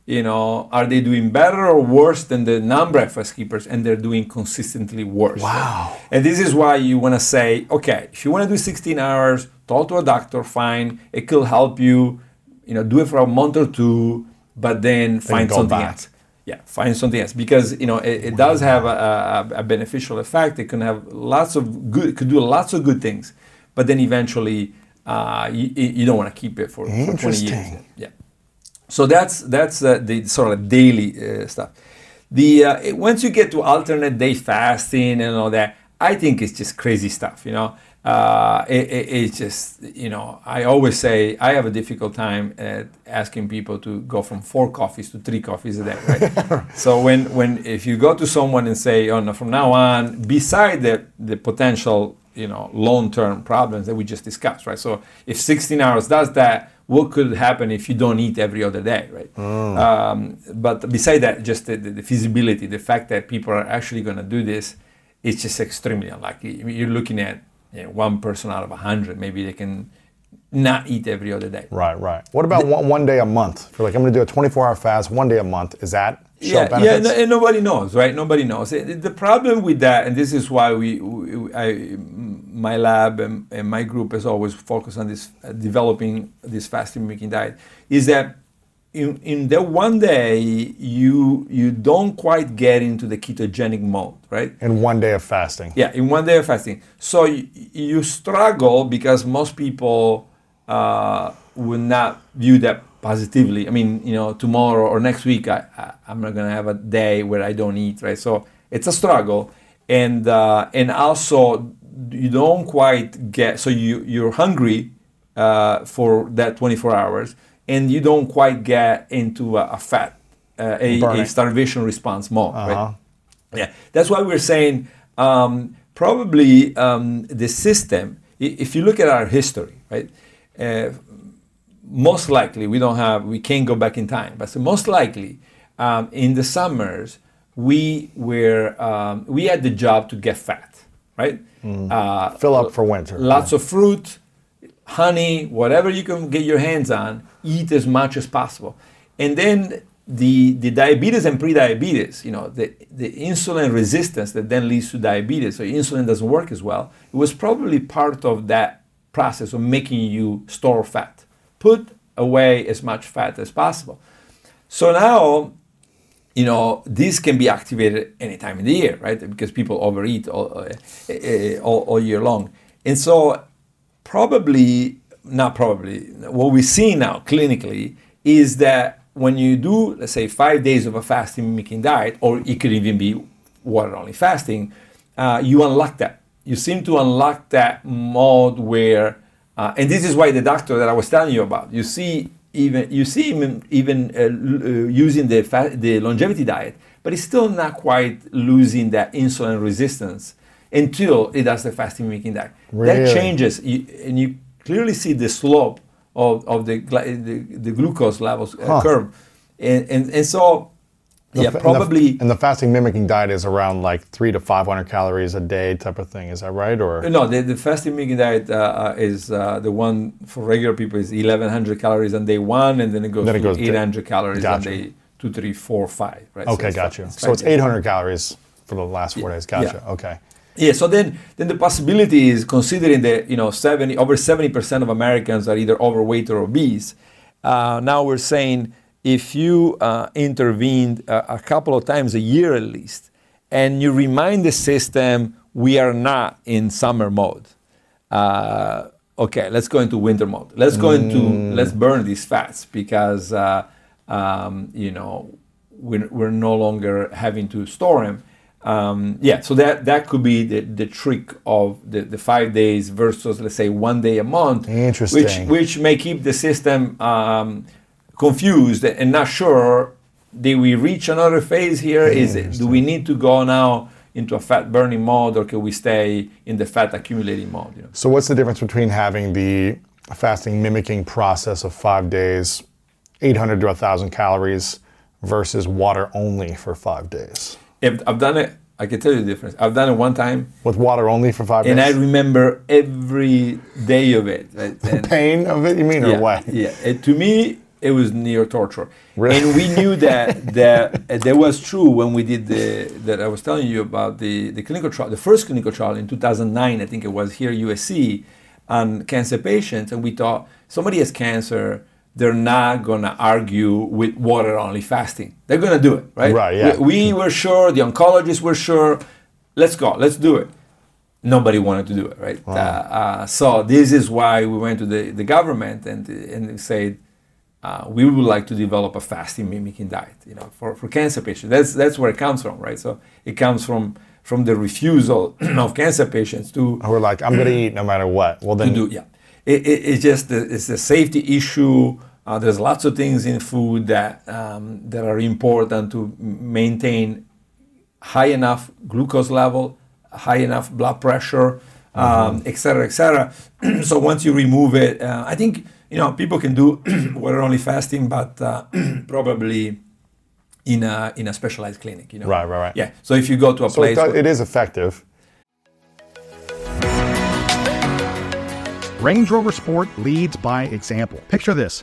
you know, are they doing better or worse than the non-breakfast keepers? And they're doing consistently worse. Wow. And this is why you want to say, okay, if you want to do 16 hours, talk to a doctor, fine. It could help you, you know, do it for a month or two, but then find something back. else. Yeah, find something else because you know it, it does have a, a, a beneficial effect. It can have lots of good, it could do lots of good things, but then eventually uh, you, you don't want to keep it for, for 20 years. Interesting. Yeah. So that's that's uh, the sort of daily uh, stuff. The uh, once you get to alternate day fasting and all that, I think it's just crazy stuff. You know, uh, it, it, it's just you know I always say I have a difficult time at asking people to go from four coffees to three coffees a day. Right. so when when if you go to someone and say, oh no, from now on, beside the the potential you know long-term problems that we just discussed, right? So if 16 hours does that, what could happen if you don't eat every other day, right? Um, but beside that, just the, the, the feasibility, the fact that people are actually going to do this, it's just extremely unlikely. You're looking at you know, one person out of a hundred, maybe they can not eat every other day. Right, right. What about one, one day a month? If you're like, I'm going to do a 24 hour fast one day a month, is that show yeah, yeah, no, and nobody knows, right? Nobody knows. The problem with that, and this is why we, we I, my lab and, and my group is always focused on this, uh, developing this fasting mimicking diet, is that in, in that one day you you don't quite get into the ketogenic mode, right? In one day of fasting. Yeah, in one day of fasting. So you, you struggle because most people uh, would not view that positively. I mean, you know, tomorrow or next week, I, I, I'm not going to have a day where I don't eat, right? So it's a struggle. And, uh, and also, you don't quite get, so you, you're hungry uh, for that 24 hours, and you don't quite get into a, a fat, uh, a, a starvation response mode, Uh-huh. right? Yeah, that's why we're saying um, probably um, the system. If you look at our history, right, uh, most likely we don't have, we can't go back in time, but so most likely um, in the summers we were um, we had the job to get fat, right? Uh, Fill up for winter. Lots of fruit, honey, whatever you can get your hands on, eat as much as possible. And then the, the diabetes and pre-diabetes, you know, the, the insulin resistance that then leads to diabetes, so insulin doesn't work as well, it was probably part of that process of making you store fat. Put away as much fat as possible. So now, you know, this can be activated any time in the year, right? Because people overeat all, uh, uh, all, all year long. And so probably, not probably, what we see now clinically is that when you do, let's say, five days of a fasting mimicking diet, or it could even be water only fasting, uh, you unlock that. You seem to unlock that mode where, uh, and this is why the doctor that I was telling you about, you see even you see him even uh, uh, using the fa- the longevity diet, but he's still not quite losing that insulin resistance until he does the fasting mimicking diet. Really? That changes, you, and you clearly see the slope of, of the, the, the glucose levels uh, Huh. curve. And, and, and so, The yeah, fa- and the- probably. And the, fasting mimicking diet is around like three to 500 calories a day type of thing. Is that right? Or No, the, the fasting mimicking diet uh, uh, is uh, the one for regular people is 1100 calories on day one, and then it goes Then it to goes to- 800 calories Gotcha. on day two, three, four, five. Right? okay, it's got you. it's So it's 800 calories for the last four days. Gotcha. Okay. Yeah, so then then the possibility is considering that you know 70 over 70% of Americans are either overweight or obese. Uh, now we're saying if you uh, intervened a, a couple of times a year at least, and you remind the system we are not in summer mode. Uh, okay, let's go into winter mode. Let's go into let's burn these fats because uh, um, you know we're, we're no longer having to store them. Um, yeah, so that that could be the, the trick of the, the five days versus let's say one day a month, which which may keep the system um, confused and not sure. Did we reach another phase here? Is it do we need to go now into a fat burning mode, or can we stay in the fat accumulating mode? You know? So what's the difference between having the fasting mimicking process of five days, 800 to 1,000 calories, versus water only for five days? If I've done it, I can tell you the difference. I've done it one time, With water only for five and I remember every day of it. And- Pain of it, you mean, or yeah, what? Yeah, it, to me, it was near torture. Really? And we knew that that that was true when we did the that I was telling you about the the clinical trial, the first clinical trial in 2009, I think it was here USC, on cancer patients, and we thought somebody has cancer. They're not gonna argue with water only fasting. They're gonna do it, right? Right, yeah. We, we were sure. The oncologists were sure. Let's go. Let's do it nobody wanted to do it, right? Uh, uh, so this is why we went to the, the government and and said uh, we would like to develop a fasting mimicking diet, you know, for, for cancer patients. That's that's where it comes from, right? So it comes from from the refusal of cancer patients to Who are like, I'm going to eat no matter what. Well, then do yeah it, it, it's just the, it's a safety issue uh, there's lots of things in food that um, that are important to maintain high enough glucose level high enough blood pressure um, et cetera et cetera so once you remove it uh, i think you know people can do water only fasting but uh, probably in a in a specialized clinic you know Right, right, right. yeah so if you go to a so it, place does, it is effective. Range Rover Sport leads by example. Picture this.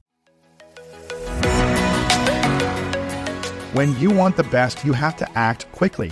When you want the best, you have to act quickly.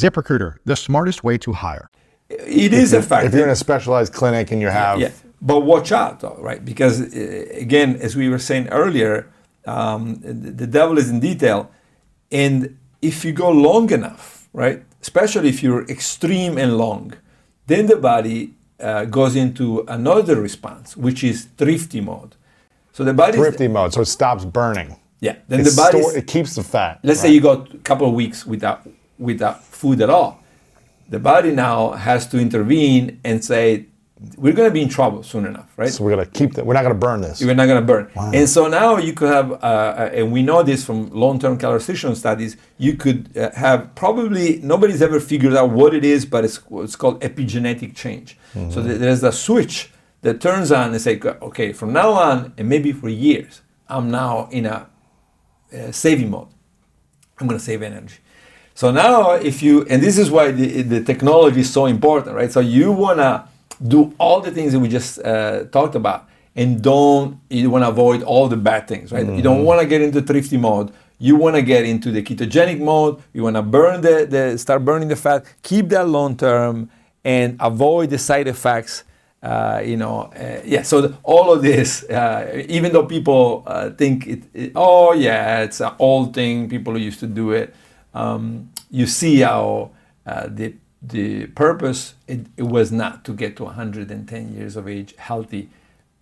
ZipRecruiter, the smartest way to hire. It is a fact. If you're in a specialized clinic and you have, yeah, but watch out, though, right? Because uh, again, as we were saying earlier, um, the devil is in detail, and if you go long enough, right, especially if you're extreme and long, then the body uh, goes into another response, which is thrifty mode. So the body thrifty mode, so it stops burning. Yeah, then It's the body. store- it keeps the fat. let's say you go a couple of weeks without without food at all. The body now has to intervene and say, "We're going to be in trouble soon enough, right? So we're gonna keep that. We're not gonna burn this. We're not going to burn." And so now you could have, uh, uh, and we know this from long-term calorie restriction studies. You could uh, have probably nobody's ever figured out what it is, but it's it's called epigenetic change. So th- there's a switch that turns on and say, "Okay, from now on, and maybe for years, I'm now in a uh, saving mode." I'm going to save energy. So now, if you, and this is why the, the technology is so important, right? So you want to do all the things that we just uh, talked about and don't, you want to avoid all the bad things, right? You don't want to get into thrifty mode. You want to get into the ketogenic mode. You want to burn the, the, start burning the fat, keep that long term and avoid the side effects. Uh, you know, uh, yeah. So the, all of this, uh, even though people uh, think it, it, oh yeah, it's an old thing. People used to do it. Um, you see how uh, the the purpose it, it was not to get to 110 years of age healthy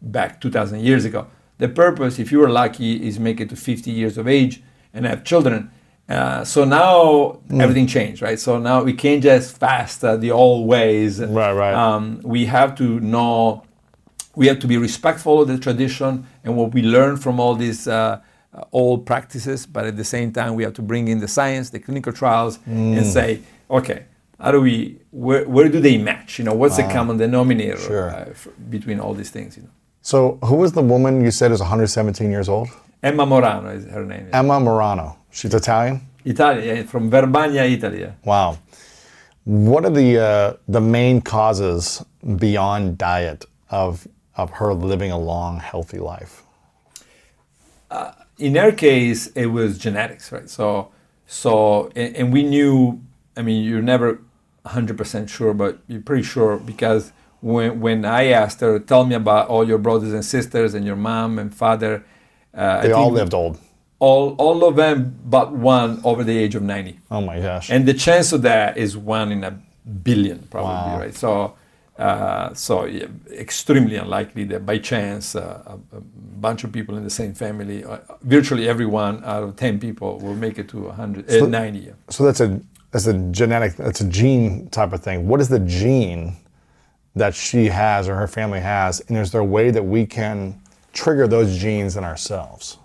back 2,000 years ago. The purpose, if you were lucky, is make it to 50 years of age and have children. Uh, so now everything changed, right? So now we can't just fast uh, the old ways. Right, right. Um, we have to know, we have to be respectful of the tradition and what we learn from all these uh, uh, old practices, but at the same time, we have to bring in the science, the clinical trials, and say, okay, how do we, where, where do they match? You know, what's the common denominator Sure. uh, f- between all these things? You know, So who was the woman you said is 117 years old? Emma Morano is her name. Emma Morano. She's Italian. Italia, yeah, from Verbania, Italy. Wow. What are the uh, the main causes beyond diet of of her living a long, healthy life? In her case, it was genetics, right? So, so, and, and we knew. I mean, you're never 100% sure, but you're pretty sure because when when I asked her, tell me about all your brothers and sisters and your mom and father. Uh, They all lived old. all all of them but one over the age of 90. Oh my gosh. and the chance of that is one in a billion probably Wow. right so so yeah, extremely unlikely that by chance uh, a, a bunch of people in the same family uh, virtually everyone out of 10 people will make it to 100 uh, 90 so that's a that's a genetic that's a gene type of thing. What is the gene that she has or her family has, and is there a way that we can trigger those genes in ourselves?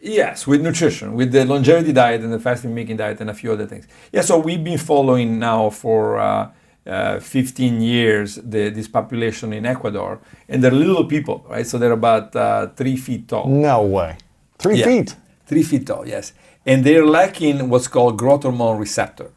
Yes, with nutrition, with the longevity diet and the fasting mimicking diet and a few other things. Yeah, so we've been following now for uh, uh, 15 years the, this population in Ecuador, and they're little people, right? So they're about uh, three feet tall. No way. Three Yeah. feet. Three feet tall, yes. And they're lacking what's called growth hormone receptor.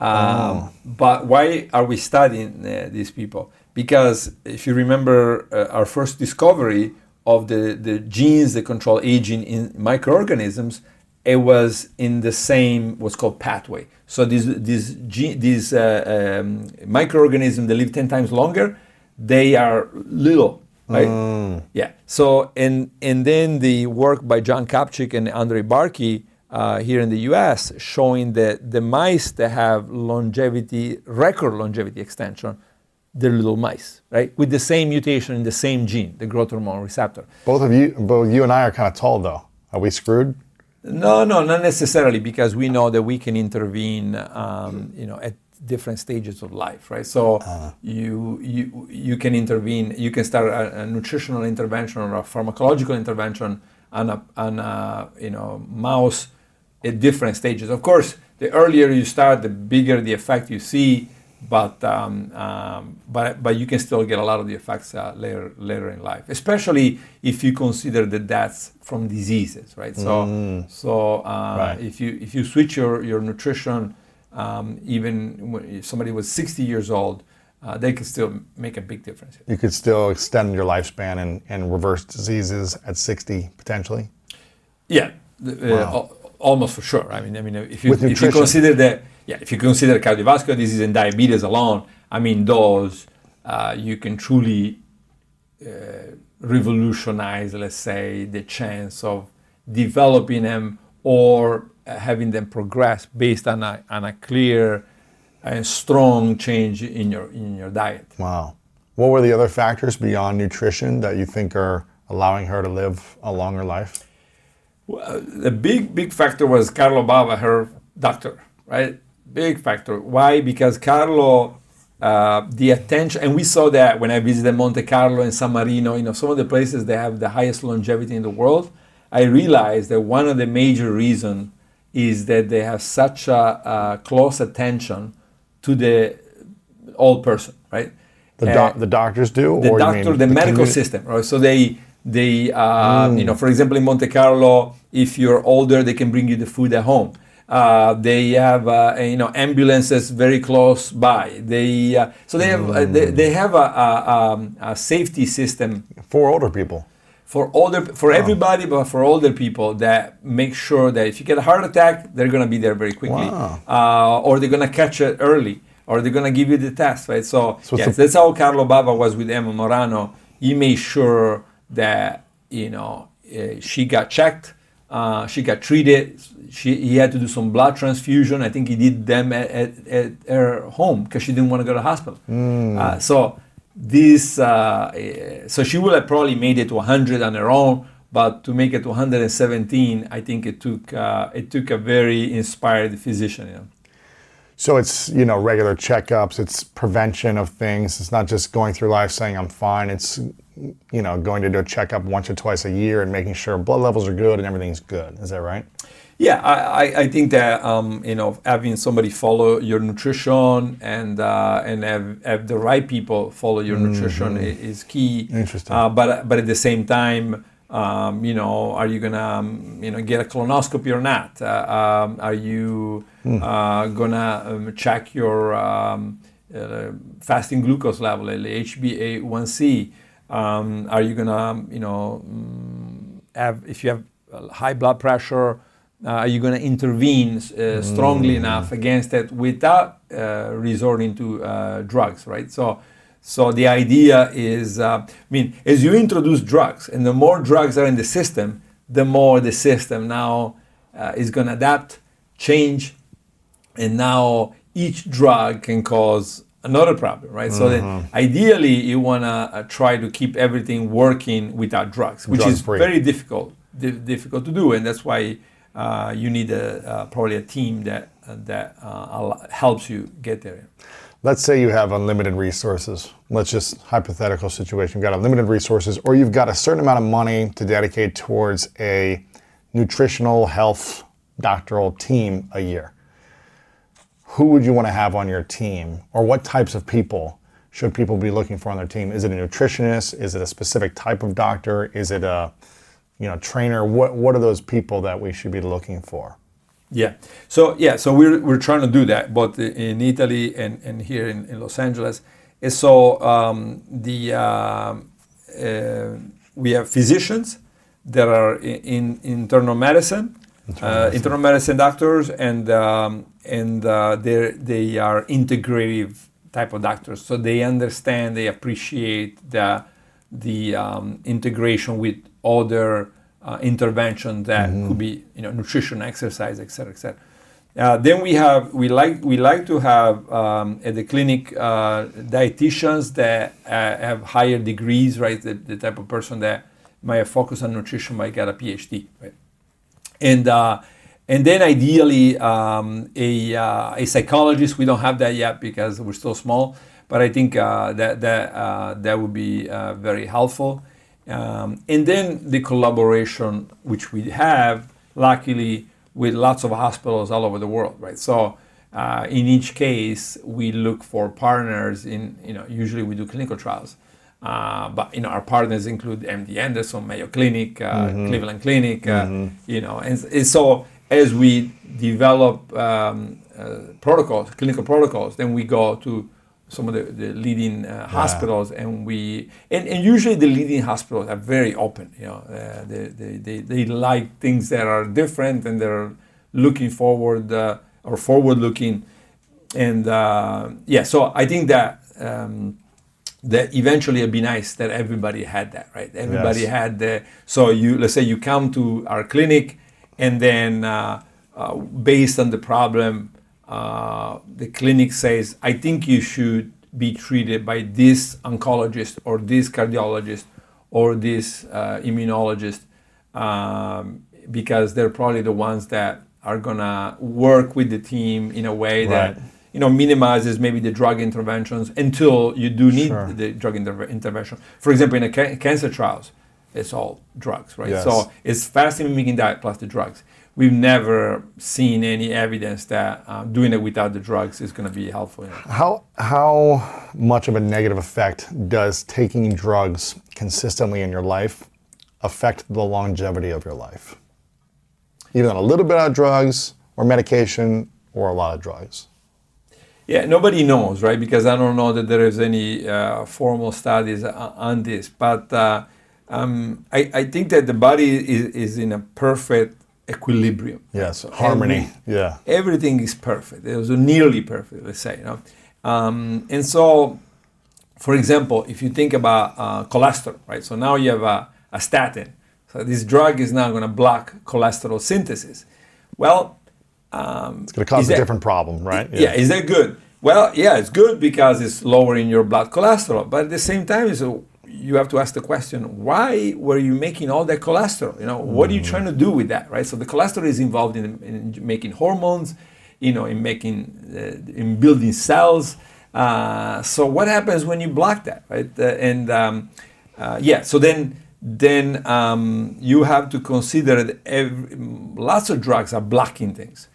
Um, But why are we studying uh, these people? Because if you remember uh, our first discovery of the, the genes that control aging in microorganisms, it was in the same what's called pathway. So these these these uh, um, microorganisms that live ten times longer, they are little, right? Yeah. So and and then the work by John Kopchick and Andre Bartke uh, here in the US showing that the mice that have longevity, record longevity extension, they're little mice, right? With the same mutation in the same gene, the growth hormone receptor. Both of you, both you and I are kind of tall though. Are we screwed? No, no, not necessarily, because we know that we can intervene, um, you know, at different stages of life, right? So uh-huh. you you you can intervene. You can start a, a, nutritional intervention or a pharmacological intervention on a on a you know mouse at different stages. Of course, the earlier you start, the bigger the effect you see. But um, um, but but you can still get a lot of the effects uh, later later in life, especially if you consider the deaths from diseases, right? So mm. so uh, right. if you if you switch your your nutrition, um, even when somebody was 60 years old, uh, they could still make a big difference. You could still extend your lifespan and, and reverse diseases at 60 potentially. Yeah, uh, wow. almost for sure. I mean, I mean, if you if you consider that, yeah, if you consider cardiovascular disease and diabetes alone, I mean, those uh, you can truly uh, revolutionize, let's say, the chance of developing them or having them progress based on a, on a clear and strong change in your in your diet. Wow. What were the other factors beyond nutrition that you think are allowing her to live a longer life? Well, the big big factor was Carlo Bava, her doctor, right? Big factor. Why? Because Carlo, uh, the attention, and we saw that when I visited Monte Carlo and San Marino. You know, some of the places that have the highest longevity in the world. I realized that one of the major reasons is that they have such a, a close attention to the old person, right? The, doc, uh, the doctors do, the doctor, the, the, medical community? system, right? So they they uh, mm. you know, for example, in Monte Carlo, if you're older, they can bring you the food at home. Uh, they have uh, you know ambulances very close by. They uh, so they have mm. they, they, have a, a, um, a, safety system for older people for older for wow. everybody, but for older people that make sure that if you get a heart attack, they're gonna be there very quickly, wow. uh, or they're gonna catch it early, or they're gonna give you the test, right? So, so yes, that's how Carlo Bava was with Emma Morano. He made sure that you know uh, she got checked, uh, she got treated. She, he had to do some blood transfusion. I think he did them at, at, at her home because she didn't want to go to the hospital. Mm. so this uh, eh, so she would have probably made it to 100 on her own but to make it to 117 i think it took uh, it took a very inspired physician you know? so it's you know regular checkups it's prevention of things it's not just going through life saying i'm fine it's you know going to do a checkup once or twice a year and making sure blood levels are good and everything's good is that right yeah, I, I think that um, you know having somebody follow your nutrition and uh, and have, have the right people follow your mm-hmm. nutrition is key. Interesting. Uh, but but at the same time, um, you know, are you gonna um, you know get a colonoscopy or not? Uh, um, are you mm. gonna um, check your um, uh, fasting glucose level, HbA1c? are you gonna you know mm, have if you have high blood pressure? Uh, are you going to intervene uh, strongly mm. enough against it without uh, resorting to uh, drugs, right? So, so the idea is, uh, I mean, as you introduce drugs, and the more drugs are in the system, the more the system now uh, is going to adapt, change, and now each drug can cause another problem, right? Mm-hmm. So then, mm-hmm. ideally, you want to try to keep everything working without drugs, which Drug is free. very difficult, di- difficult to do, and that's why uh, you need a, uh, probably a team that that uh, helps you get there. Let's say you have unlimited resources. Let's just hypothetical situation. You've got unlimited resources, or you've got a certain amount of money to dedicate towards a nutritional health doctoral team a year. Who would you want to have on your team, or what types of people should people be looking for on their team? Is it a nutritionist? Is it a specific type of doctor? Is it a you know, trainer? What what are those people that we should be looking for? Yeah. So yeah, so we're we're trying to do that, both in Italy and, and here in, in Los Angeles. And so um, the uh, uh, we have physicians that are in, in internal medicine, internal, uh, medicine. internal medicine doctors, and um, and uh, they they are integrative type of doctors. So they understand, they appreciate the the um, integration with other uh, intervention that mm-hmm. could be you know nutrition, exercise, etc., etc. Uh, then we have we like we like to have um, at the clinic uh, dietitians that uh, have higher degrees, right? The, the, type of person that might focused on nutrition might get a PhD, right? And uh, and then ideally um, a, uh, a psychologist. We don't have that yet because we're still small, but I think uh, that that that would be very helpful. Um, and then the collaboration which we have, luckily with lots of hospitals all over the world, right? So uh, in each case, we look for partners. In you know, usually we do clinical trials, uh, but you know, our partners include MD Anderson, Mayo Clinic, uh, mm-hmm. Cleveland Clinic, uh, mm-hmm. you know, and, and, so as we develop um, uh, protocols, clinical protocols, then we go to some of the, the leading uh, yeah. hospitals and we and, and usually the leading hospitals are very open you know uh, they, they, they, they, like things that are different and they're looking forward uh, or forward looking and uh, yeah so i think that um, that eventually it'd be nice that everybody had that right everybody yes. had the so you let's say you come to our clinic and then uh, uh, based on the problem uh, the clinic says, I think you should be treated by this oncologist or this cardiologist or this uh, immunologist um, because they're probably the ones that are gonna work with the team in a way right. that you know minimizes maybe the drug interventions until you do need sure. the drug inter- intervention. For example, in a ca- cancer trials, it's all drugs, right? Yes. So it's fasting mimicking diet plus the drugs we've never seen any evidence that uh, doing it without the drugs is going to be helpful. You know. How how much of a negative effect does taking drugs consistently in your life affect the longevity of your life? Either a little bit of drugs or medication or a lot of drugs. Yeah, nobody knows, right? Because I don't know that there is any uh, formal studies on this, but uh, um, I, I think that the body is, is in a perfect equilibrium. Yes, harmony. Yeah. Everything is perfect. It was nearly perfect, let's say. You know? Um, and so, for example, if you think about uh, cholesterol, right? So now you have a, a statin. So this drug is now going to block cholesterol synthesis. Well, um, it's going to cause a that, different problem, right? Yeah. yeah. Is that good? Well, yeah, it's good because it's lowering your blood cholesterol. But at the same time, it's a you have to ask the question why were you making all that cholesterol? You know what are you trying to do with that right? So the cholesterol is involved in, in making hormones you know in making uh, in building cells. Uh, so what happens when you block that right? Uh, and um, uh, yeah so then then um, you have to consider that every, lots of drugs are blocking things.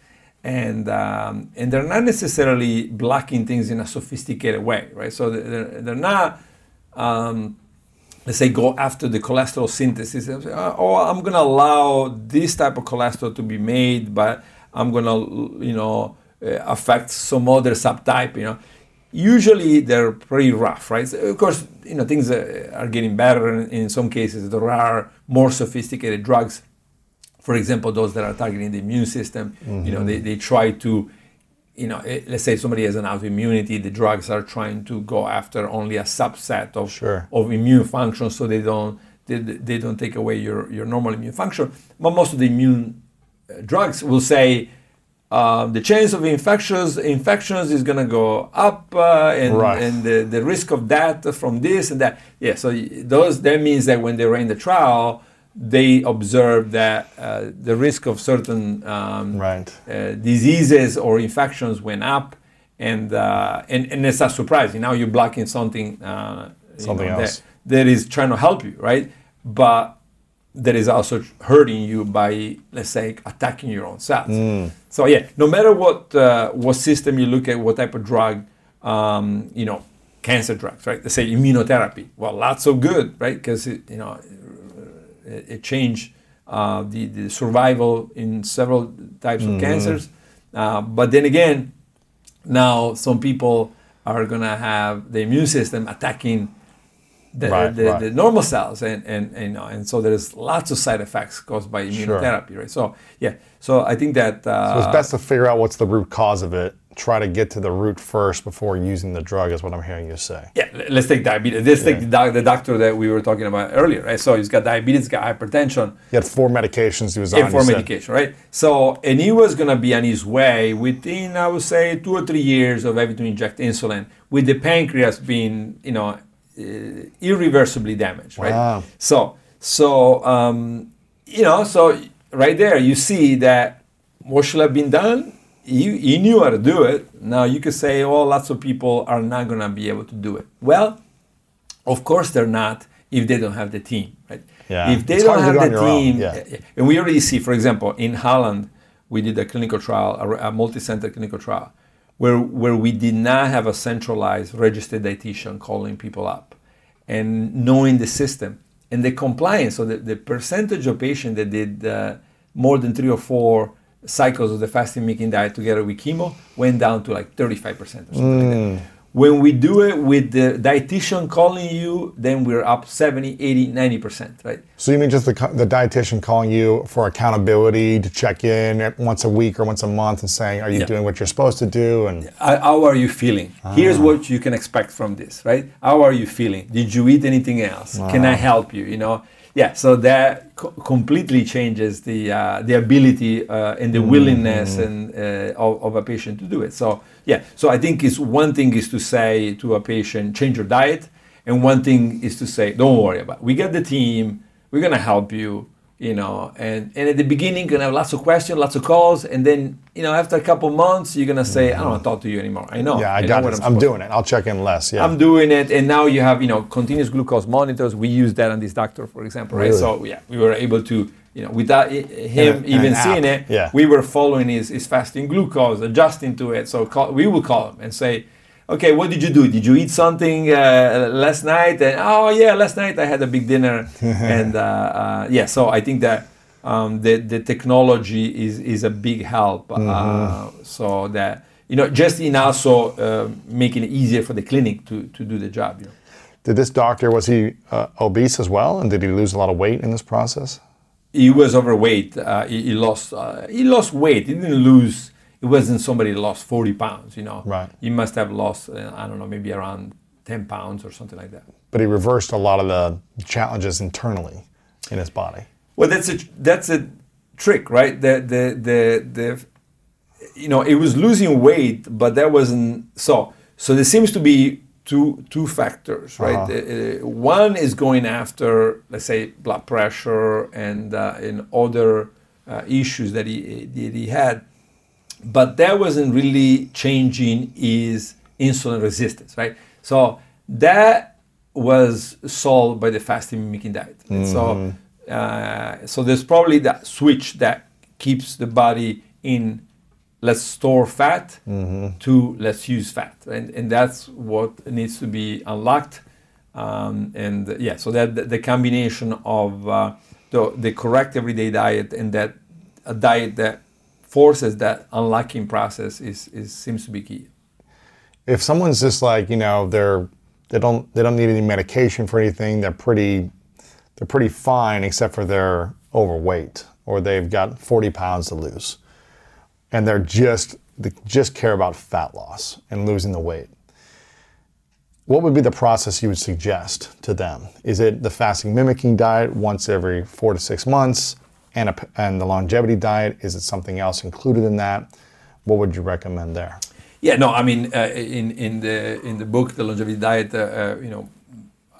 And um, and they're not necessarily blocking things in a sophisticated way right? So they're, they're not um, let's say go after the cholesterol synthesis. And say, oh i'm going to allow this type of cholesterol to be made but i'm going to you know uh, affect some other subtype you know. Usually they're pretty rough right? So of course you know things are getting better in some cases there are more sophisticated drugs. For example those that are targeting the immune system. Mm-hmm. you know they, they try to you know, it, let's say somebody has an autoimmunity, the drugs are trying to go after only a subset of, sure. of immune function, so they don't they, they don't take away your, your normal immune function. But most of the immune uh, drugs will say uh, the chance of infections infections is going to go up, uh, and, right. and the, the risk of death from this and that. Yeah, so those that means that when they ran the trial, they observed that uh, the risk of certain um, right. uh, diseases or infections went up, and, uh, and and it's not surprising. Now you're blocking something, uh, something know, else that, that is trying to help you, right? But that is also hurting you by, let's say, attacking your own cells. Mm. So yeah, no matter what uh, what system you look at, what type of drug, um, you know, cancer drugs, right? Let's say immunotherapy. Well, lots of good, right? Because you know it change uh, the, the survival in several types mm-hmm. of cancers. Uh, but then again, now some people are going to have the immune system attacking the, right, the, right. the, normal cells and, and, and, you and so there's lots of side effects caused by immunotherapy sure. right so yeah so i think that uh, so it's best to figure out what's the root cause of it try to get to the root first before using the drug, is what I'm hearing you say. Yeah, let's take diabetes. Let's take the, doc- the doctor that we were talking about earlier, right? So he's got diabetes, got hypertension, He had four medications he was on. for you said. medication, right? So, and he was gonna be on his way within, I would say, two or three years of having to inject insulin, with the pancreas being, you know, uh, irreversibly damaged, right? Wow. So, so um, you know, so right there you see that what should have been done. He, he knew how to do it. Now you could say, oh, lots of people are not gonna be able to do it. Well, of course they're not if they don't have the team, right? Yeah. If they It's don't have the on your own, team, yeah. and we already see, for example, in Holland, we did a clinical trial, a, a multi-center clinical trial, where where we did not have a centralized registered dietitian calling people up, and knowing the system and the compliance. So the, the percentage of patients that did uh, more than three or four cycles of the fasting mimicking diet together with chemo went down to like 35% or something like that. Mm. When we do it with the dietitian calling you, then we're up 70, 80, 90%, right? So you mean just the, the dietitian calling you for accountability to check in once a week or once a month and saying, are you Yeah. doing what you're supposed to do? And How how are you feeling? Ah. Here's what you can expect from this, right? How are you feeling? Did you eat anything else? Can ah. I help you? You know, yeah. So that co- completely changes the uh, the ability uh, and the willingness and uh, of, of a patient to do it. So yeah. So I think it's one thing is to say to a patient, change your diet, and one thing is to say, don't worry about. It. We got the team. We're gonna help you. You know, and, and at the beginning, you're gonna have lots of questions, lots of calls, and then you know after a couple months, you're gonna say, I don't want to talk to you anymore. I know. yeah, I know got what this. I'm I'm supposed to doing it. I'll check in less. Yeah. I'm doing it, and now you have you know continuous glucose monitors. We use that on this doctor, for example, right? Really? So yeah, we were able to you know without him a- even app, seeing it, yeah. we were following his, his fasting glucose, adjusting to it. So call, we will call him and say, okay, what did you do? Did you eat something uh, last night? And oh yeah, last night I had a big dinner, and uh, uh, yeah. So I think that. Um, the, the technology is, is a big help uh, Mm-hmm. so that you know just in also uh, making it easier for the clinic to, to do the job you know Did this doctor, was he uh, obese as well? And did he lose a lot of weight in this process? he was overweight uh, he, he lost uh, he lost weight he didn't lose it wasn't somebody that lost 40 pounds you know Right. he must have lost uh, i don't know maybe around 10 pounds or something like that But he reversed a lot of the challenges internally in his body. Well, that's a that's a trick, right? The the the the you know it was losing weight, but that wasn't so. So there seems to be two two factors, right? Uh, uh, one is going after, let's say, blood pressure and uh, and other uh, issues that he that he had, but that wasn't really changing his insulin resistance, right? So that was solved by the fasting mimicking diet. And so, uh, so there's probably that switch that keeps the body in let's store fat to let's use fat, and and that's what needs to be unlocked. Um, and uh, yeah, so that the, the combination of uh, the the correct everyday diet and that a diet that forces that unlocking process is, is seems to be key. If someone's just like, you know, they're they don't they don't need any medication for anything, they're pretty they're pretty fine except for they're overweight or they've got 40 pounds to lose. And they're just they just care about fat loss and losing the weight. What would be the process you would suggest to them? Is it the fasting mimicking diet once every four to six months and, a, and the longevity diet? Is it something else included in that? What would you recommend there? Yeah, no, I mean, uh, in in the in the book, the longevity diet, uh, uh, you know,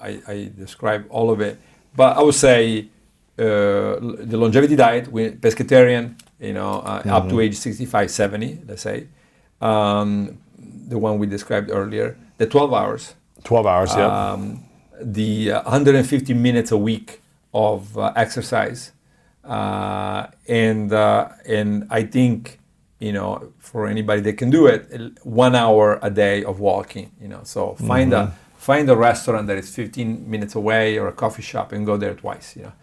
I, I describe all of it, but I would say uh, the longevity diet, pescatarian, you know, uh, up to age 65, 70, let's say, um, the one we described earlier, the 12 hours, 12 hours, yeah. um, the uh, 150 minutes a week of uh, exercise, uh, and uh, and I think you know for anybody that can do it, one hour a day of walking. You know, so find a find a restaurant that is 15 minutes away or a coffee shop and go there twice. You know,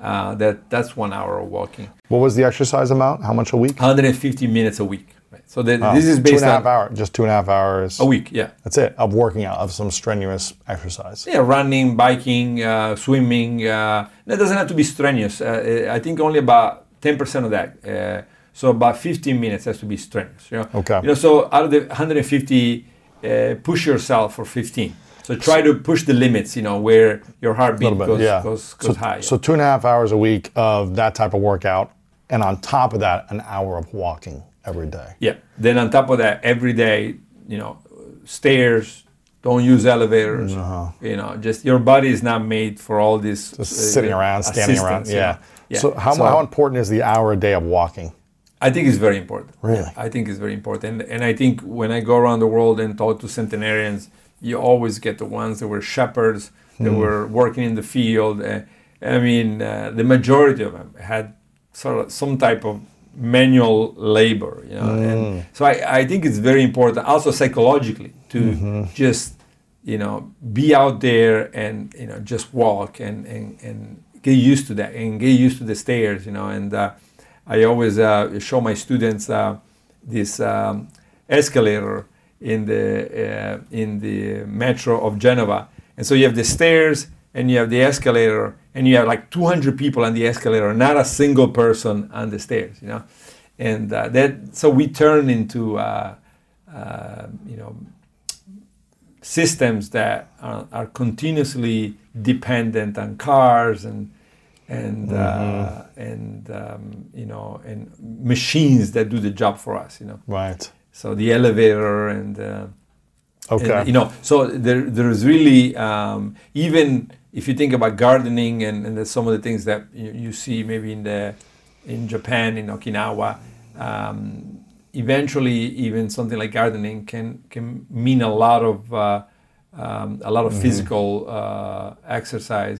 uh, that that's one hour of walking. What was the exercise amount? How much a week? 150 minutes a week. So the, Wow. this is two based and a half on hours, just two and a half hours. a week. Yeah. That's it. Of working out, of some strenuous exercise. Yeah, running, biking, uh, swimming. Uh, that doesn't have to be strenuous. Uh, I think only about 10% of that. Uh, So about 15 minutes has to be strenuous. You know. Okay. You know, so out of the 150, uh, push yourself for 15. So try to push the limits. You know where your heartbeat bit, goes, yeah. goes, goes so, high. so two and a half hours a week of that type of workout, and on top of that, an hour of walking every day. Yeah. Then on top of that, every day, you know, stairs. Don't use elevators. You know, just your body is not made for all this. Just sitting around, standing around. you Yeah. Yeah. So how, So- how important is the hour a day of walking? I think it's very important. Really? I think it's very important. And and I think when I go around the world and talk to centenarians, you always get the ones that were shepherds, that were working in the field. Uh, I mean, uh, the majority of them had sort of some type of manual labor, you know. And so I, I think it's very important, also psychologically, to just, you know, be out there and, you know, just walk and, and, and get used to that and get used to the stairs, you know. And uh, I always uh, show my students uh, this um, escalator in the uh, in the metro of Genova, and so you have the stairs and you have the escalator, and you have like 200 people on the escalator, not a single person on the stairs, you know, and uh, that so we turn into uh, uh, you know systems that are, are continuously dependent on cars and and uh, and um, you know and machines that do the job for us you know Right. so the elevator and, uh, Okay. and, you know so there there is really um, even if you think about gardening and, and some of the things that you, you see maybe in the in Japan in Okinawa um, eventually even something like gardening can can mean a lot of uh, um, a lot of physical uh, exercise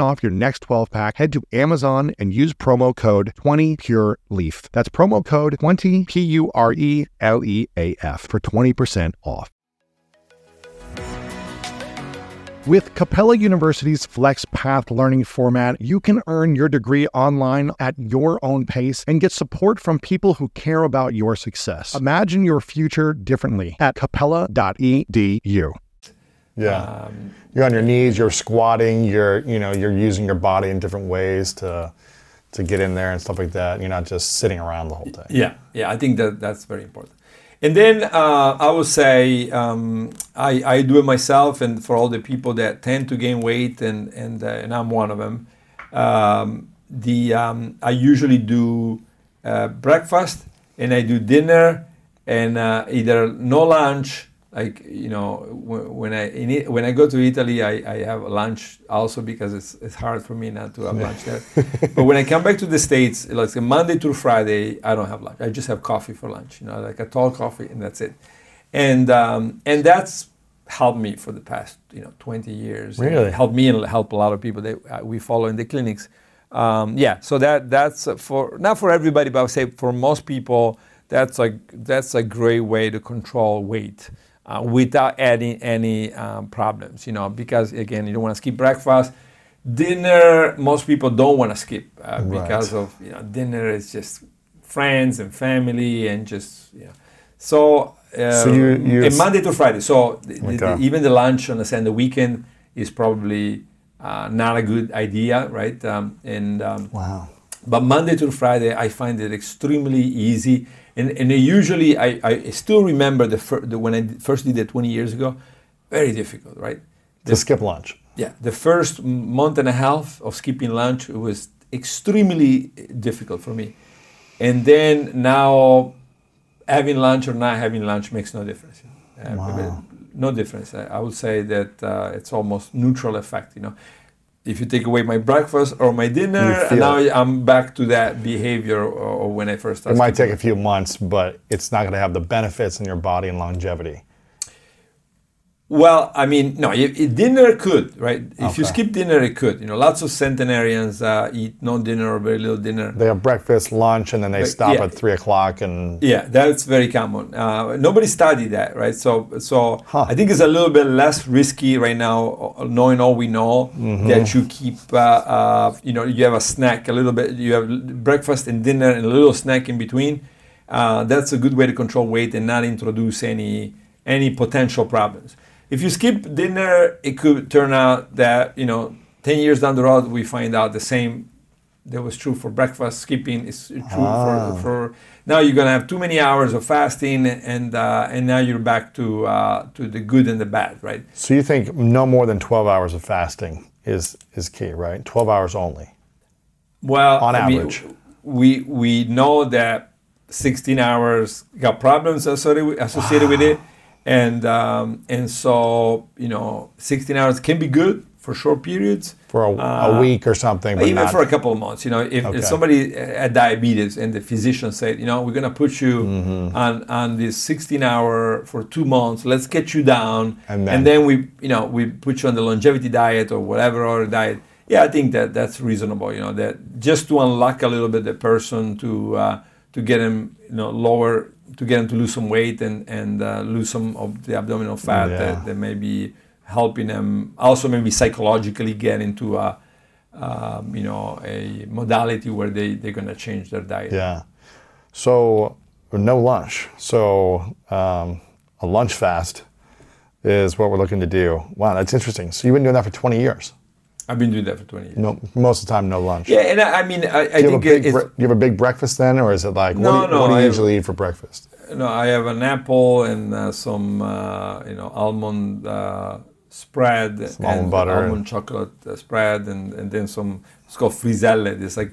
off your next 12 pack, head to Amazon and use promo code 20PureLeaf. That's promo code 20 P U R E L E A F for 20% off. With Capella University's Flex Path learning format, you can earn your degree online at your own pace and get support from people who care about your success. Imagine your future differently at capella.edu. Yeah. Um, you're on your knees. You're squatting. You're you know you're using your body in different ways to to get in there and stuff like that. You're not just sitting around the whole day. Yeah, yeah, I think that that's very important. And then uh, I would say um, I, I do it myself, and for all the people that tend to gain weight, and and, uh, and I'm one of them. Um, the um, I usually do uh, breakfast, and I do dinner, and uh, either no lunch. Like you know, when, when I in it, when I go to Italy, I, I have lunch also because it's, it's hard for me not to have lunch there. but when I come back to the states, like Monday through Friday, I don't have lunch. I just have coffee for lunch. You know, like a tall coffee, and that's it. And um, and that's helped me for the past you know 20 years. Really? helped me and help a lot of people that uh, we follow in the clinics. Um, yeah, so that that's for not for everybody, but I would say for most people, that's like that's a great way to control weight uh, without adding any um, problems. You know, because again, you don't want to skip breakfast. Dinner, most people don't want to skip uh, Right. because of you know dinner is just friends and family and just you know. So, uh, So you- you- and Monday to Friday. So the, the- Okay. the- even the lunch on a Sunday weekend is probably uh, not a good idea, right? Um, and um, Wow. but Monday to Friday, I find it extremely easy. And, and usually, I, I still remember the, fir- the when I first did it 20 years ago, very difficult, right? To skip lunch. Yeah, the first month and a half of skipping lunch was extremely difficult for me. And then now, having lunch or not having lunch makes no difference. Uh, Wow. No difference. I, I would say that uh, it's almost neutral effect. You know, if you take away my breakfast or my dinner, and now it. I'm back to that behavior or, or when I first started. It might take a few months, but it's not going to have the benefits in your body and longevity. Well, I mean, no, you, dinner could, right? If you skip dinner, it could. You know, lots of centenarians uh, eat no dinner or very little dinner. They have breakfast, lunch, and then they But, stop yeah. at three o'clock. And Yeah, that's very common. Uh, nobody studied that, right? So, so Huh. I think it's a little bit less risky right now, uh, knowing all we know, Mm-hmm. that you keep, uh, uh, you know, you have a snack, a little bit, you have breakfast and dinner and a little snack in between. Uh, that's a good way to control weight and not introduce any any potential problems. If you skip dinner, it could turn out that you know, ten years down the road, we find out the same that was true for breakfast skipping is true Ah. for, for now you're gonna have too many hours of fasting and uh, and now you're back to uh, to the good and the bad right so you think no more than twelve hours of fasting is is key, right? Twelve hours only. well On I mean, average. we we know that 16 hours got problems associated with, associated with it and um, and so you know 16 hours can be good for short periods for a, Uh, a week or something, but even not, for a couple of months. You know, if, Okay. if somebody had diabetes and the physician said, you know, we're gonna put you Mm-hmm. on on this 16 hour for two months. Let's get you down, And then- we, you know, we put you on the longevity diet or whatever other diet. Yeah, I think that that's reasonable. You know, that just to unlock a little bit the person to uh, to get him, you know, lower to get them to lose some weight and and uh, lose some of the abdominal fat Yeah. that, that may be helping them also maybe psychologically get into a um, you know a modality where they they're gonna change their diet. Yeah. So no lunch. So um, a lunch fast is what we're looking to do. Wow, that's interesting. So you've been doing that for 20 years. I've been doing that for 20 years. No, most of the time, no lunch. Yeah, and I, I mean I, I Do you, have a think big, it's, bre- you have a big breakfast then, or is it like No, what do you, no, what do you I have- usually eat for breakfast? no I have an apple and uh, some uh, you know almond uh, spread Some and almond butter almond chocolate uh, spread and, and then some it's called friselle. It's like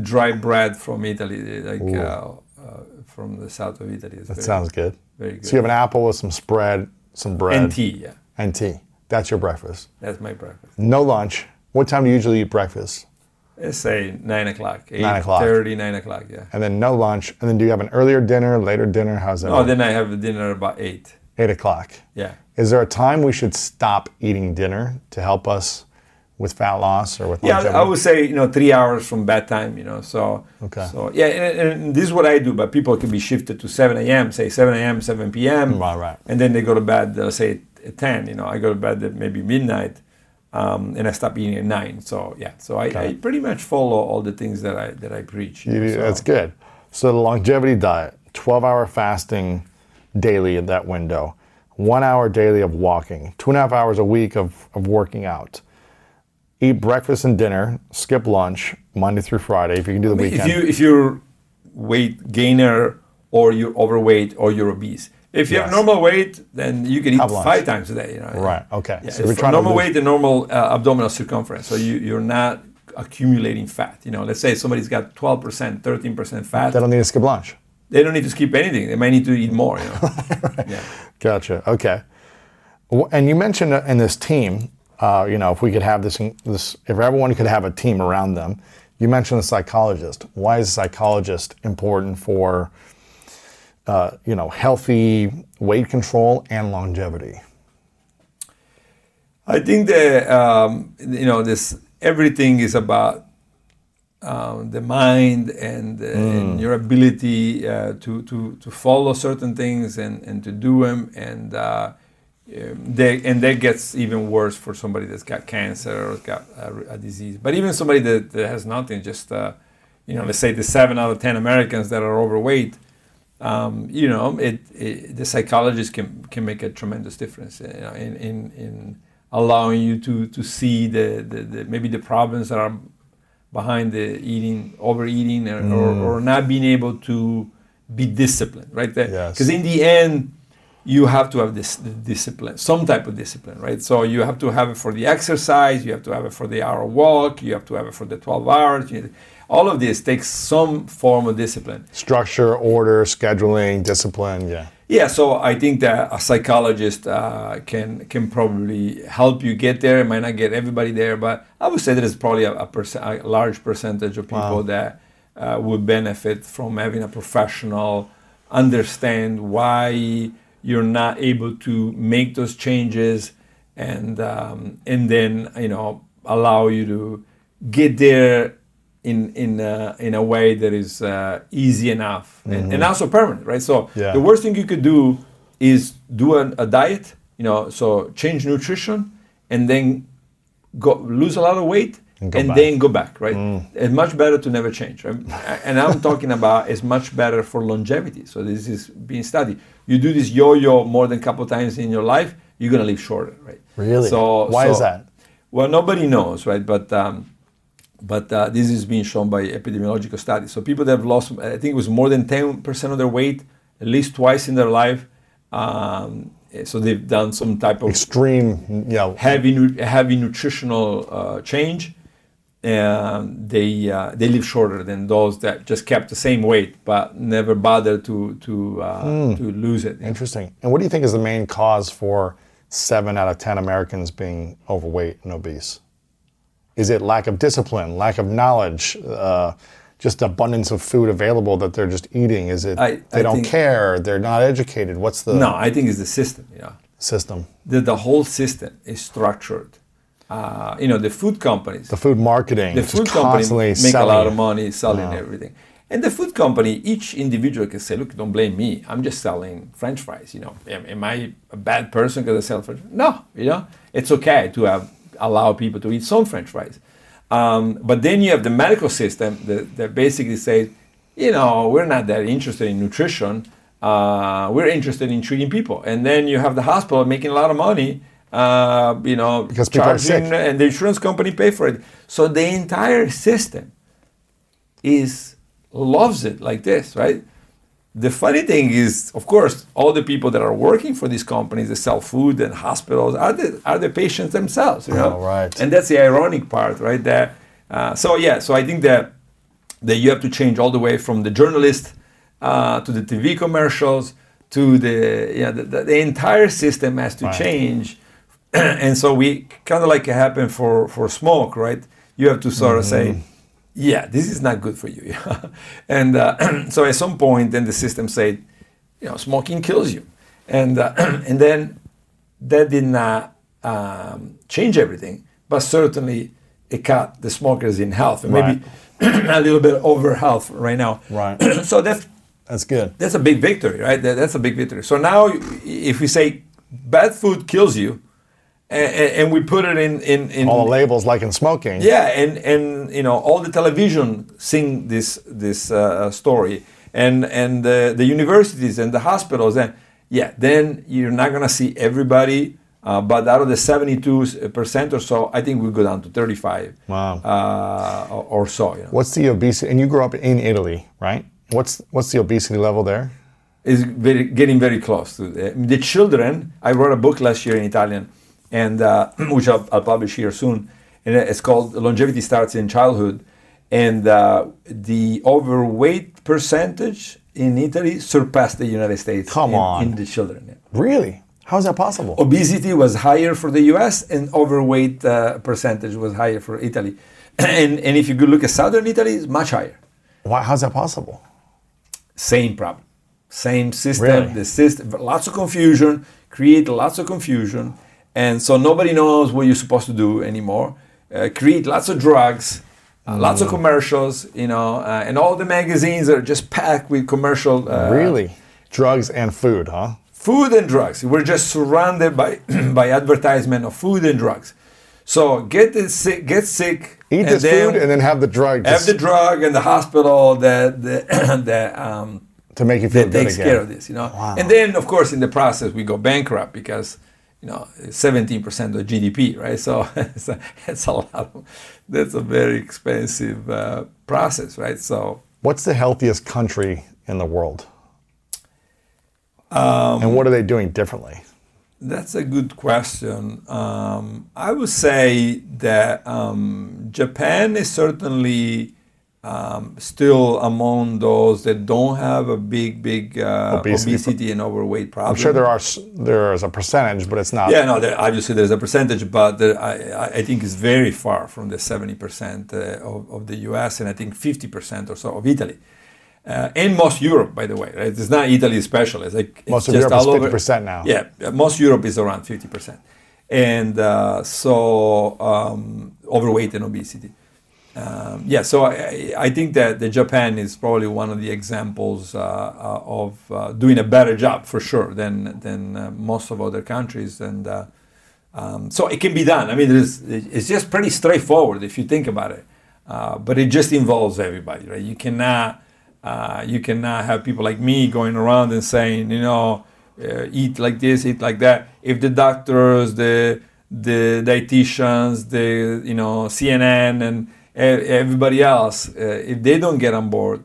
dry bread from Italy, like uh, uh, from the south of Italy. It's That very, sounds good. very good. So you have an apple with some spread, some bread, and tea. Yeah, and tea. That's your breakfast. that's my breakfast. No lunch. What time do you usually eat breakfast? Let's say nine o'clock, eight Nine o'clock. thirty, nine o'clock. Yeah. And then no lunch. And then do you have an earlier dinner, later dinner? How's that? Oh, work? then I have dinner about eight. Eight o'clock. Yeah. Is there a time we should stop eating dinner to help us with fat loss or with Yeah, longevity? I would say you know three hours from bedtime. You know, so Okay. So yeah, and, and this is what I do. But people can be shifted to seven a.m. Say seven a.m., seven p.m. Right, right. And then they go to bed. Uh, say at ten. You know, I go to bed at maybe midnight, um, and I stopped eating at nine. So yeah, so I, I pretty much follow all the things that I that I preach. you know, so- That's good. So the longevity diet, 12 hour fasting daily in that window, one hour daily of walking, two and a half hours a week of, of working out. Eat breakfast and dinner, skip lunch Monday through Friday if you can do the If weekend. you if you're weight gainer or you're overweight or you're obese. If you have normal weight, then you can eat Have lunch. five times a day. You know? Right, okay. Yeah, So we're trying normal weight and normal uh, abdominal circumference. So you, you're not accumulating fat. You know, let's say somebody's got 12%, 13% fat. they don't need to skip lunch. They don't need to skip anything. They might need to eat more. You know? yeah. Gotcha. Okay. And you mentioned uh, in this team, uh, you know, if we could have this, this, if everyone could have a team around them. You mentioned the psychologist. Why is a psychologist important for, uh, you know, healthy weight control and longevity? I think that um, you know this everything is about um, the mind and, uh, and your ability uh, to, to to follow certain things and, and to do them and uh, um, they, and that gets even worse for somebody that's got cancer or got a, a disease. But even somebody that, that has nothing, just uh, you know, let's say the seven out of ten Americans that are overweight, um, you know, it, it, the psychologist can can make a tremendous difference you know, in, in in allowing you to to see the, the, the maybe the problems that are behind the eating, overeating, or, or, or not being able to be disciplined, right? Yes. Because in the end, you have to have this discipline, some type of discipline, right? So you have to have it for the exercise, you have to have it for the hour walk, you have to have it for the 12 hours. You, all of this takes some form of discipline. Structure, order, scheduling, discipline. Yeah. Yeah, so I think that a psychologist uh, can can probably help you get there. It might not get everybody there, but I would say there is probably a, a, perc- a large percentage of people that uh, would benefit from having a professional understand why you're not able to make those changes and um, and then you know allow you to get there in in a, in a way that is uh, easy enough and, and also permanent, right? So Yeah. the worst thing you could do is do a, a diet, you know, so change nutrition and then go lose a lot of weight And then go back, right? It's much better to never change. Right? and I'm talking about it's much better for longevity. So this is being studied. You do this yo-yo more than a couple times in your life, you're gonna live shorter, right? Really? So Why is that? Well, nobody knows, right? But um, but uh, this is being shown by epidemiological studies. So people that have lost, I think it was more than 10% of their weight at least twice in their life. Um, so they've done some type of Extreme, you know, heavy, heavy nutritional uh, change. And they uh, they live shorter than those that just kept the same weight but never bothered to to uh, to lose it. Interesting. And what do you think is the main cause for seven out of 10 Americans being overweight and obese? Is it lack of discipline, lack of knowledge, uh, just abundance of food available that they're just eating? Is it I- they I don't think- care, they're not educated? What's the No, I think it's the system. Yeah. system? the, the whole system is structured. Uh, you know, the food companies, The food marketing, the food companies make a lot of money selling everything. And the food company, each individual can say, "Look, don't blame me. I'm just selling French fries. You know, am, am I a bad person because I sell French? fries? No, you know, it's okay to have allow people to eat some French fries. Um, but then you have the medical system that, that basically says, you know, we're not that interested in nutrition. Uh, we're interested in treating people. And then you have the hospital making a lot of money, uh, you know, Because sick. and the insurance company pay for it. So the entire system is loves it like this, right? The funny thing is, of course, all the people that are working for these companies that sell food and hospitals are the are the patients themselves, you know. Oh, right. And that's the ironic part, right? There. Uh, so yeah, so I think that that you have to change all the way from the journalist uh, to the TV commercials to the yeah the, the, the entire system has to Right. change, and so we kind of like it happened for for smoke, right? You have to sort of Mm-hmm. say, yeah, this is not good for you, and uh, so at some point, then the system said, you know, smoking kills you, and uh, and then that did not um, change everything, but certainly it cut the smokers in health, and maybe a little bit over health right now. Right. so that's That's good. that's a big victory, right? That, that's a big victory. So now, if we say bad food kills you, and, and we put it in in, in All the labels, like in smoking. yeah, and and you know all the television sing this this uh, story, and and the, the universities and the hospitals, and yeah, then you're not gonna see everybody. Uh, but out of the 72 percent or so, I think we go down to 35 Wow. uh, or, or so. You know. What's the obesity? And you grew up in Italy, right? What's what's the obesity level there? is very, getting very close to the, the children. I wrote a book last year in Italian, and uh, which I'll, I'll publish here soon. And it's called "Longevity Starts in Childhood," and uh, the overweight percentage in Italy surpassed the United States. Come in, on. in the children. yeah. Really? How is that possible? Obesity was higher for the U.S. and overweight uh, percentage was higher for Italy. And, and if you could look at southern Italy, it's much higher. Why? How's that possible? same problem same system Really? the system lots of confusion create lots of confusion and so nobody knows what you're supposed to do anymore uh, create lots of drugs uh, lots Mm. of commercials you know uh, and all the magazines are just packed with commercial uh, really? Drugs and food, huh? food and drugs we're just surrounded by by advertisement of food and drugs so get this sick get sick Eat this then food and then have the drug have the drug and the hospital that that, that um, to make you feel that good takes again. care of this, you know. And then, of course, in the process, we go bankrupt because, you know, 17% of GDP, right? So it's a, it's a lot. Of, that's a very expensive uh, process, right? So What's the healthiest country in the world? Um, and what are they doing differently? that's a good question. Um, I would say that um, Japan is certainly um, still among those that don't have a big, big uh, Obesity. obesity. and overweight problem. I'm sure there are there is a percentage, but it's not. Yeah, no, there, obviously there's a percentage, but there, I, I- think it's very far from the 70% uh, of, of the US and I think 50% or so of Italy. Uh, and most Europe, by the way, right? It's not Italy special. It's like it's Most of Europe is over. 50% now. Yeah, most Europe is around 50%. And uh, so um, overweight and obesity. Um, yeah, so I, I think that the Japan is probably one of the examples uh, uh, of uh, doing a better job for sure than than uh, most of other countries, and uh, um, so it can be done. I mean, it's, it's just pretty straightforward if you think about it, uh, but it just involves everybody, right? You cannot you cannot have people like me going around and saying, you know, eat like this, eat like that. If the doctors, the the dietitians, the you know CNN and everybody else, uh, if they don't get on board,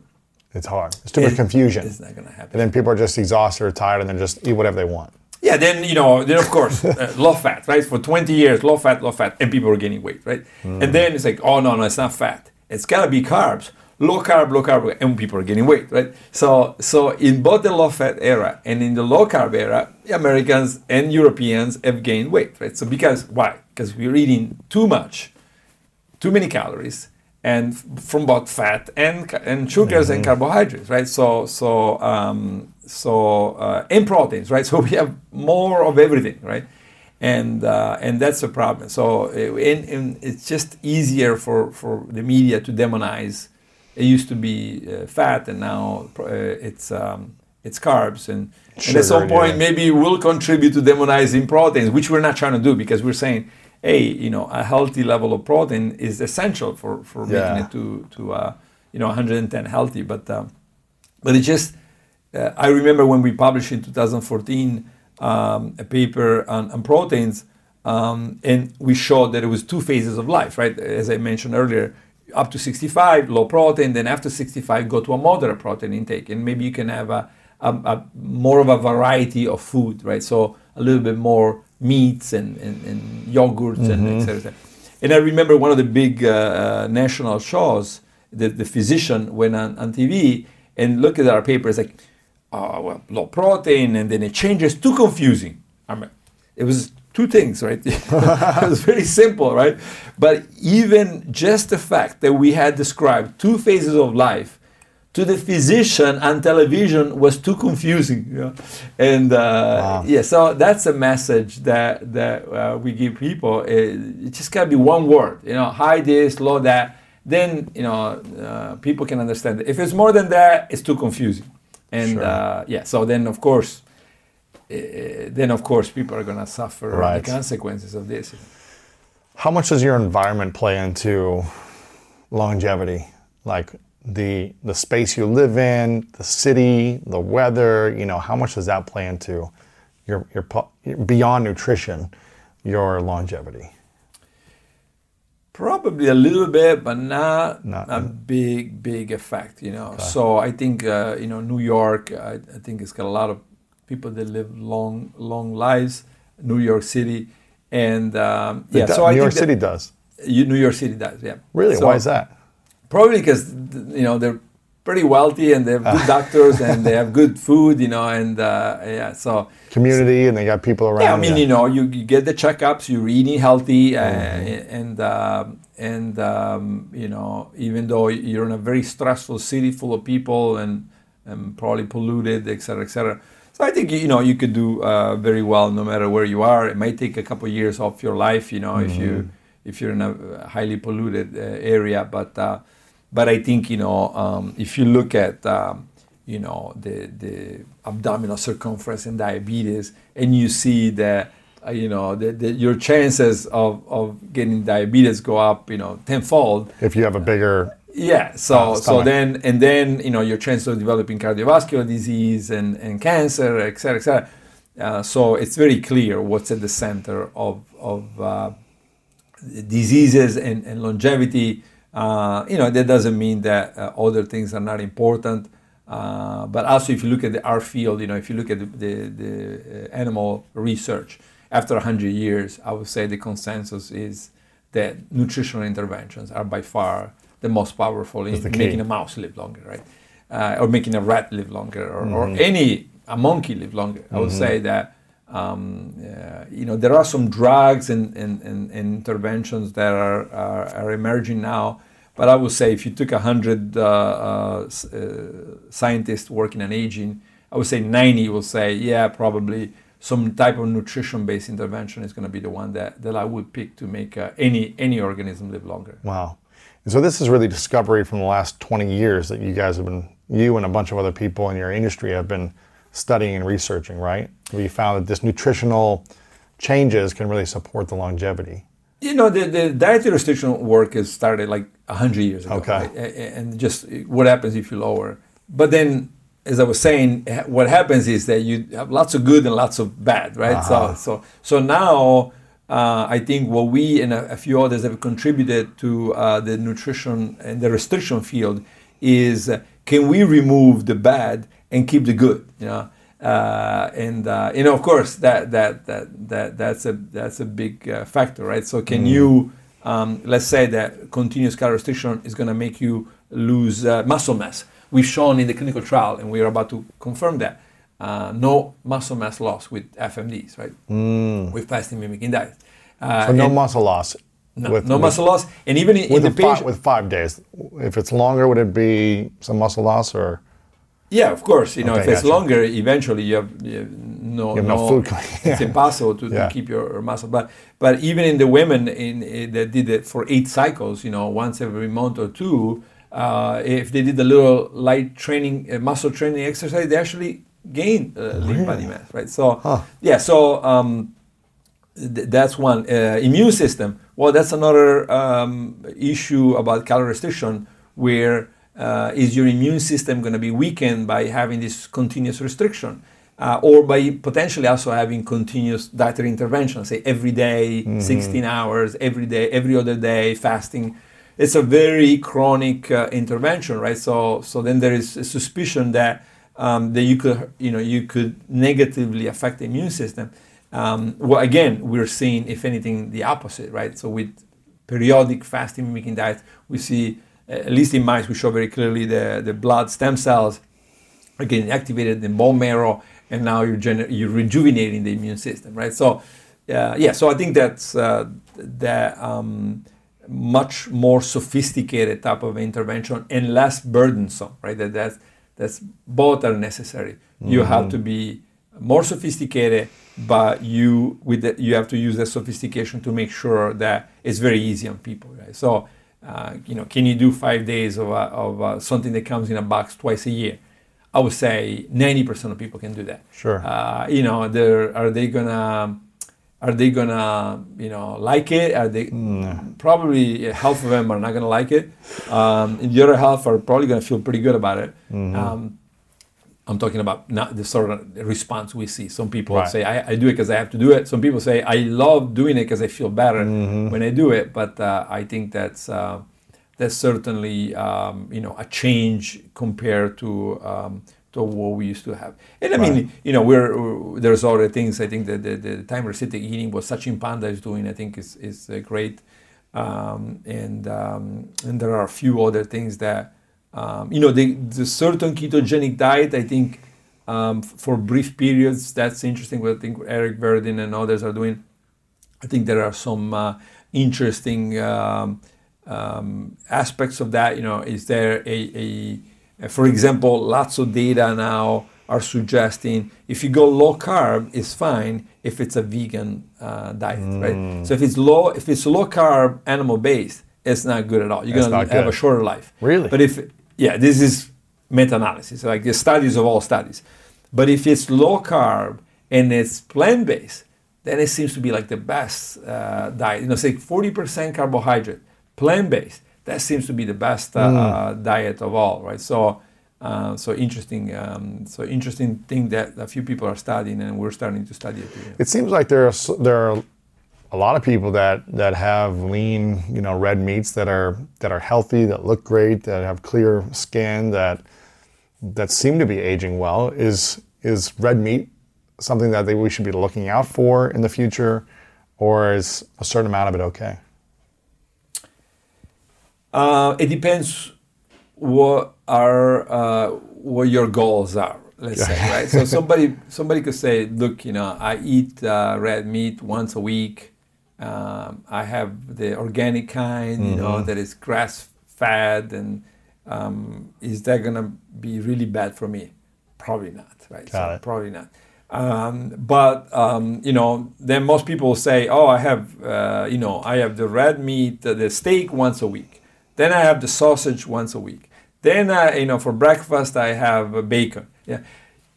It's hard. It's too much it- confusion. It's not gonna happen. And then people are just exhausted or tired and then just eat whatever they want. Yeah, then you know, then of course, uh, low fat, right? For 20 years, low fat, low fat, and people are gaining weight, right? And then it's like, oh no, no, it's not fat. It's gotta be carbs, low carb, low carb, and people are gaining weight, right? So, so in both the low fat era and in the low carb era, Americans and Europeans have gained weight, right? So because why? Because we're eating too much, too many calories and from both fat and and sugars and carbohydrates right? So so um, so uh, and proteins right? So we have more of everything right? And uh, and that's a problem. So uh, and, and it's just easier for for the media to demonize. It used to be uh, fat and now uh, it's um, it's carbs and, and at some point yeah. maybe we'll contribute to demonizing proteins which we're not trying to do because we're saying hey you know a healthy level of protein is essential for for Yeah. making it to to uh, you know 110 healthy but um, but it just uh, I remember when we published in 2014 um, a paper on, on proteins, um, and we showed that it was two phases of life, right? As I mentioned earlier, up to 65, low protein, then after 65, go to a moderate protein intake, and maybe you can have a, a, a more of a variety of food, right? So a little bit more meats and, and, and yogurts and et cetera, et. And I remember one of the big uh, uh, national shows, the, the physician went on, on TV and looked at our paper. It's like, oh, well, low protein, and then it changes. Too confusing. I mean, it was two things, right? it was very simple, right? But even just the fact that we had described two phases of life to the physician on television was too confusing. You know? And uh, yeah, so that's a message that that uh, we give people. It, it just gotta be one word, you know, high this, low that. Then you know uh, people can understand it. If it's more than that, it's too confusing. And uh, yeah, so then of course, uh, then of course people are gonna suffer Right. the consequences of this. How much does your environment play into longevity? Like the the space you live in, the city, the weather, you know, how much does that play into your your beyond nutrition, your longevity? Probably a little bit, but not, Not- a big, big effect, you know. So I think, uh, you know, New York, I, I think it's got a lot of people that live long, long lives. New York City, and um, yeah, do- so I New York think City does. you, New York City does, yeah. Really? So Why is that? Probably because you know they're pretty wealthy and they have good doctors and they have good food, you know, and uh, yeah, so Community and they got people around. yeah, I mean, you. you know, you, you get the checkups, you're eating healthy, uh, Mm-hmm. and um, and um, you know, even though you're in a very stressful city full of people and, and probably polluted, et cetera, et cetera. So I think you know you could do uh, very well no matter where you are. It might take a couple of years off your life, you know, if you Mm-hmm. if you're in a highly polluted uh, area, but uh, but I think you know um, if you look at um, you know the the abdominal circumference and diabetes, and you see that uh, you know the, the, your chances of, of getting diabetes go up you know tenfold. if you have a bigger Yeah. So Uh, so then and then you know your chances of developing cardiovascular disease and, and cancer, et cetera, et cetera. Uh, so it's very clear what's at the center of of uh, diseases and, and longevity. Uh, you know, that doesn't mean that uh, other things are not important. Uh, but also, if you look at the, our field, you know, if you look at the, the, the uh, animal research, after 100 years, I would say the consensus is that nutritional interventions are by far the most powerful in making a mouse live longer, right? Uh, or making a rat live longer, or, or any a monkey live longer. I would say that um, uh, you know there are some drugs and, and, and, and interventions that are, are, are emerging now, But I would say if you took 100 uh, uh, scientists working on aging, I would say 90 will say, yeah, probably some type of nutrition-based intervention is going to be the one that, that I would pick to make uh, any any organism live longer. Wow. And so this is really discovery from the last 20 years that you guys have been, you and a bunch of other people in your industry have been studying and researching, right? We found that this nutritional changes can really support the longevity. You know, the, the dietary restriction work has started like 100 years ago. Okay. Right? And just what happens if you lower. But then, as I was saying, what happens is that you have lots of good and lots of bad, right? Uh-huh. So, so, so now uh, I think what we and a, a, few others have contributed to uh, the nutrition and the restriction field is uh, can we remove the bad and keep the good? You know, uh, and uh, you know, of course, that that that, that that's a that's a big uh, factor, right? So, can mm. you um, let's say that continuous calorie restriction is going to make you lose muscle mass? We've shown in the clinical trial, and we are about to confirm that uh, no muscle mass loss with FMDs, right? Mm. With fasting mimicking diet. Uh, so no muscle loss. No, with, no with, muscle loss, and even in, in the patient with five days. If it's longer, would it be some muscle loss or? Yeah, of course. You know, okay, if it's gotcha. longer, eventually you have, you have no, you have no, no food. it's impossible to, yeah. to, keep your muscle. But but even in the women in, in, that did it for eight cycles, you know, once every month or two, uh, if they did a little light training, uh, muscle training exercise, they actually gain uh, lean body mass, right? So huh. yeah, so um, th- that's one. Uh, immune system. Well, that's another um, issue about calorie restriction, where uh, is your immune system going to be weakened by having this continuous restriction? Uh, or by potentially also having continuous dietary intervention, say every day, mm-hmm. 16 hours, every day, every other day, fasting. It's a very chronic uh, intervention, right? So, so then there is a suspicion that um, that you could, you know, you could negatively affect the immune system. Um, well, again, we're seeing, if anything, the opposite, right? So with periodic fasting mimicking diet, we see, at least in mice, we show very clearly the, the blood stem cells are getting activated in bone marrow, and now you're, gener- you're rejuvenating the immune system, right? So, uh, yeah, so I think that's uh, the um, much more sophisticated type of intervention and less burdensome, right? That that's that's both are necessary. Mm-hmm. You have to be more sophisticated, but you with the, you have to use that sophistication to make sure that it's very easy on people. Right? So, uh, you know, can you do five days of, uh, of uh, something that comes in a box twice a year? I would say 90% of people can do that. Sure. Uh, you know, are they gonna are they gonna you know like it are they mm. probably half of them are not gonna like it um, and the other half are probably gonna feel pretty good about it mm-hmm. um, i'm talking about not the sort of response we see some people right. say I, I, do it because i have to do it some people say i love doing it because i feel better mm-hmm. when i do it but uh, i think that's uh, that's certainly um, you know a change compared to um, to what we used to have. And I right. mean, you know, we're, there's other things. I think that the, the time restricted eating, what Sachin Panda is doing, I think is is uh, great. Um, and um, and there are a few other things that um, you know the, the certain ketogenic diet. I think um, for brief periods that's interesting. What I think Eric Verdin and others are doing. I think there are some uh, interesting um, um, aspects of that. You know, is there a, a for example, lots of data now are suggesting if you go low carb, it's fine if it's a vegan uh, diet, mm. right? So if it's low, if it's low carb animal based, it's not good at all. You're gonna have good. a shorter life. Really? But if yeah, this is meta-analysis, like the studies of all studies. But if it's low carb and it's plant based, then it seems to be like the best uh, diet. You know, say 40% carbohydrate, plant based that seems to be the best uh, mm. diet of all, right? So, uh, so interesting, um, so interesting thing that a few people are studying, and we're starting to study it. It seems like there are there are a lot of people that that have lean, you know, red meats that are that are healthy, that look great, that have clear skin, that that seem to be aging well. Is is red meat something that they, we should be looking out for in the future, or is a certain amount of it okay? Uh, it depends what are uh, what your goals are. Let's say, right? So somebody somebody could say, look, you know, I eat uh, red meat once a week. Um, I have the organic kind, mm-hmm. you know, mm-hmm. that is grass fed, and um, is that gonna be really bad for me? Probably not, right? Got so it. probably not. Um, but um, you know, then most people say, "Oh, I have, uh, you know, I have the red meat, the, the steak once a week. Then I have the sausage once a week. Then, uh, you know, for breakfast I have bacon. Yeah,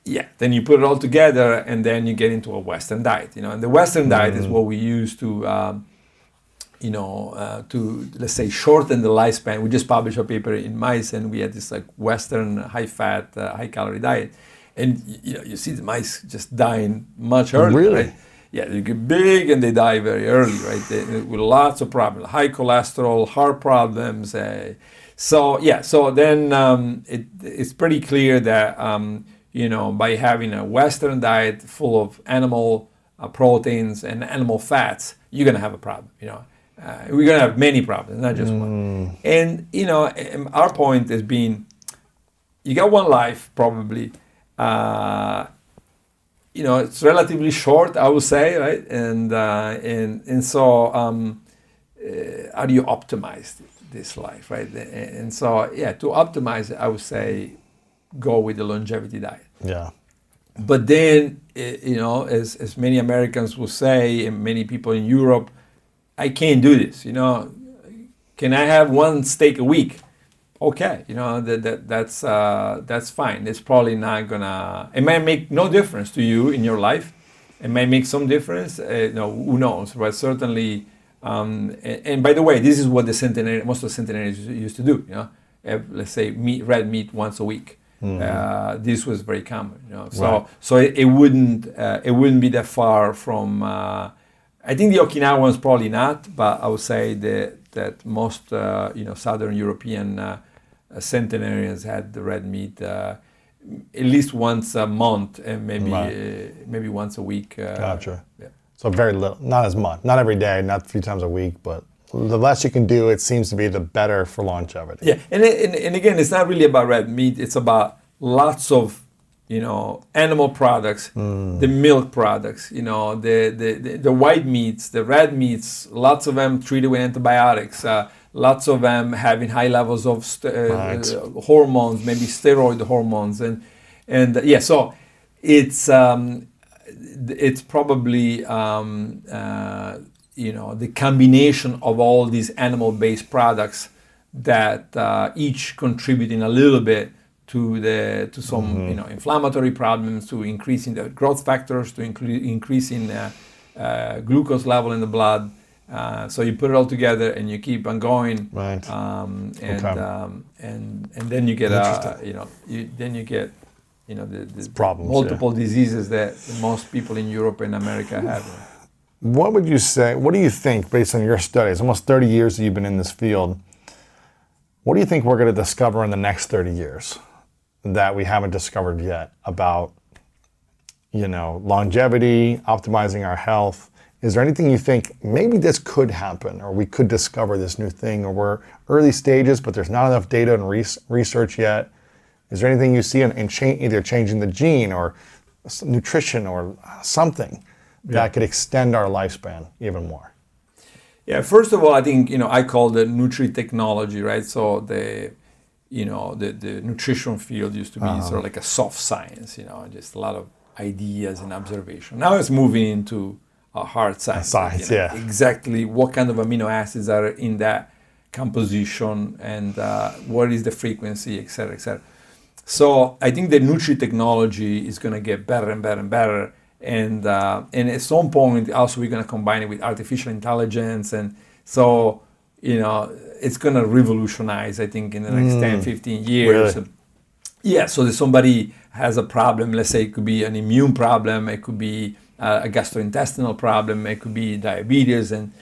yeah. Then you put it all together, and then you get into a Western diet. You know, and the Western diet is what we use to, um, you know, uh, to let's say shorten the lifespan. We just published a paper in mice, and we had this like Western high-fat, uh, high-calorie diet, and you know, you see the mice just dying much earlier. Really? Right? Yeah, they get big and they die very early, right? They, with lots of problems, high cholesterol, heart problems. Uh, so yeah, so then um, it, it's pretty clear that um, you know by having a Western diet full of animal uh, proteins and animal fats, you're gonna have a problem. You know, uh, we're gonna have many problems, not just one. And you know, um, our point has been, you got one life probably. Uh, you know, it's relatively short, I would say, right? And uh, and and so, um, uh, how do you optimize this life, right? And so, yeah, to optimize I would say, go with the longevity diet. Yeah. But then, eh, you know, as as many Americans will say, and many people in Europe, I can't do this. You know, can I have one steak a week? Okay, you know that, that that's uh, that's fine. It's probably not gonna. It might make no difference to you in your life. It might make some difference. Uh, no, who knows? But certainly. Um, and, and by the way, this is what the centenarian, most of the centenarians used to do. You know, have, let's say meat, red meat once a week. Uh, this was very common. You know, so Right. so it, it wouldn't uh, it wouldn't be that far from. Uh, I think the Okinawans probably not, but I would say that that most uh, you know Southern European uh, uh, centenarians had the red meat uh, at least once a month and maybe Right. uh, maybe once a week. Uh, Gotcha. yeah. So very little, not as much, not every day, not a few times a week, but the less you can do, it seems to be the better for longevity. Yeah, and, and and again, it's not really about red meat. It's about lots of you know animal products, the milk products, you know the, the the the white meats, the red meats. Lots of them treated with antibiotics. Uh, lots of them having high levels of st- uh, Right. uh, hormones, maybe steroid hormones, and and uh, yeah, so it's um, it's probably um, uh, you know the combination of all these animal-based products that uh, each contributing a little bit to the to some you know inflammatory problems, to increasing the growth factors, to incre- increasing uh, uh, glucose level in the blood. Uh, so you put it all together and you keep on going, Right. um, and Okay. um, and and then you get uh, you know you, then you get you know the, the problems, multiple diseases that most people in Europe and America have. What would you say? What do you think, based on your studies, almost 30 years that you've been in this field? What do you think we're going to discover in the next 30 years that we haven't discovered yet about, you know, longevity, optimizing our health? Is there anything you think maybe this could happen, or we could discover this new thing, or we're early stages, but there's not enough data and res- research yet? Is there anything you see in, in cha- either changing the gene or nutrition or something that could extend our lifespan even more? Yeah, first of all, I think you know I call it nutri technology, right? So the you know the the nutrition field used to be Uh-huh. sort of like a soft science, you know, just a lot of ideas and observation. Now it's moving into a hard science. science, you know, yeah. Exactly what kind of amino acids are in that composition and uh, what is the frequency, et cetera, et cetera. So I think the Nutri technology is going to get better and better and better. And, uh, and at some point, also, we're going to combine it with artificial intelligence. And so, you know, it's going to revolutionize, I think, in the next 10, 15 years. Really? Yeah, so if somebody has a problem, let's say it could be an immune problem, it could be uh, a gastrointestinal problem, it could be diabetes, and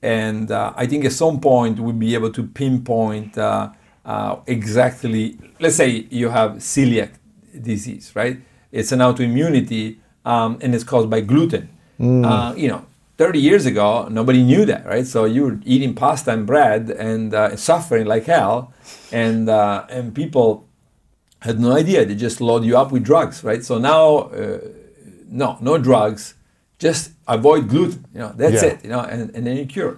and uh, I think at some point we'll be able to pinpoint uh, uh, exactly. Let's say you have celiac disease, right? It's an autoimmunity, um, and it's caused by gluten. Uh, you know, 30 years ago, nobody knew that, right? So you were eating pasta and bread and uh, suffering like hell, and uh, and people had no idea. They just load you up with drugs, right? So now, uh, no, no drugs. Just avoid gluten. You know, that's Yeah. it. You know, and, and then you cure.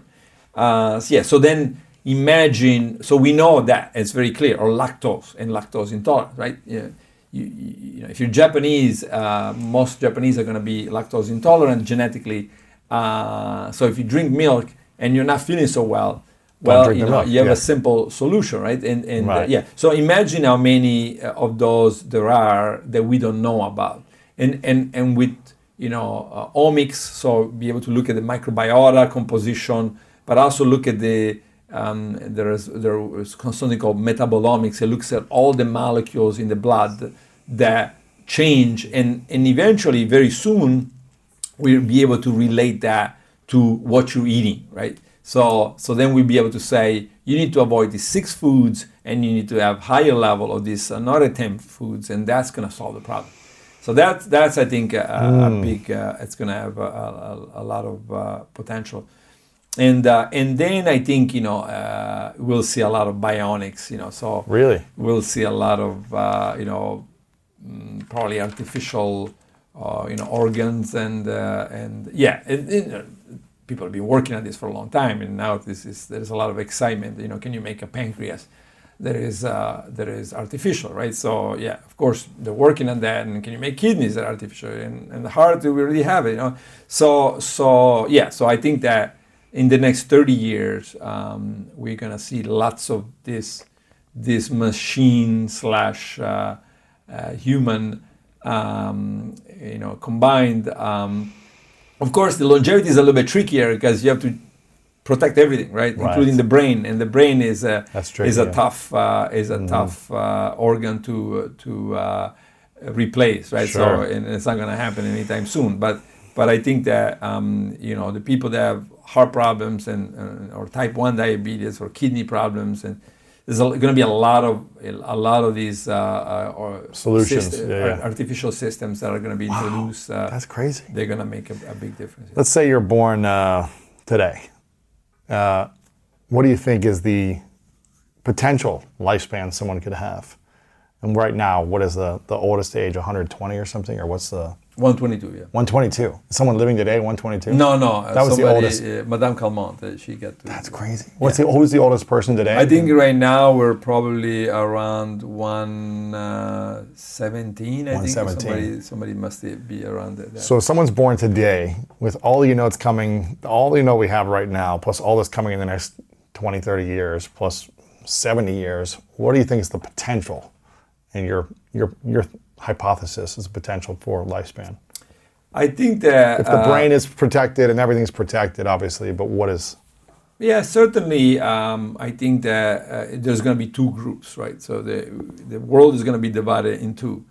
Uh, so yeah. So then, imagine. So we know that it's very clear, or lactose and lactose intolerant, right? Yeah. You, you, know, if you're Japanese, uh, most Japanese are going to be lactose intolerant genetically. Uh, so if you drink milk and you're not feeling so well, well, you know, you have yeah. a simple solution, right? And, and right. Uh, yeah, so imagine how many uh, of those there are that we don't know about, and and and with you know uh, omics, so be able to look at the microbiota composition, but also look at the um, there is there is something called metabolomics. It looks at all the molecules in the blood that change, and and eventually, very soon, we'll be able to relate that to what you're eating, right? So, so then we'll be able to say you need to avoid these six foods and you need to have higher level of these another 10 foods and that's going to solve the problem. So that's, that's I think, a, mm. a big, uh, it's going to have a, a, a, lot of uh, potential. And, uh, and then I think, you know, uh, we'll see a lot of bionics, you know, so really we'll see a lot of, uh, you know, mm, probably artificial, uh, you know, organs and, and yeah, it, it, people have been working on this for a long time, and now this is there's a lot of excitement. You know, can you make a pancreas that is uh, that is artificial, right? So yeah, of course they're working on that. And can you make kidneys that are artificial? And, and the heart, we already have it. You know, so so yeah, so I think that in the next 30 years um, we're gonna see lots of this this machine slash uh, uh, human um, you know combined. Um, of course, the longevity is a little bit trickier because you have to protect everything, right? right. Including the brain, and the brain is a is a yeah. tough uh, is a mm-hmm. tough uh, organ to to uh, replace, right? Sure. So and it's not going to happen anytime soon. But but I think that um, you know the people that have heart problems and uh, or type one diabetes or kidney problems and there's going to be a lot of a lot of these uh, uh, solutions, syst- yeah, yeah. artificial systems that are going to be wow, introduced. Uh, that's crazy. They're going to make a, a, big difference. Let's say you're born uh, today. Uh, what do you think is the potential lifespan someone could have? And right now, what is the, the oldest age? 120 or something, or what's the 122, yeah. 122. Someone living today, 122? No, no. That was somebody, the oldest. Uh, Madame Calment, uh, she got to. That's crazy. What's yeah. the who's the oldest person today? I think right now we're probably around 117. Uh, I 117. think somebody, somebody must be around that. So if someone's born today with all you know it's coming, all you know we have right now, plus all this coming in the next 20, 30 years, plus 70 years, what do you think is the potential and your your your hypothesis as a potential for lifespan? I think that if the uh, brain is protected and everything's protected, obviously, but what is? Yeah, certainly. Um, I think that uh, there's going to be two groups, right? So the the world is going to be divided in two,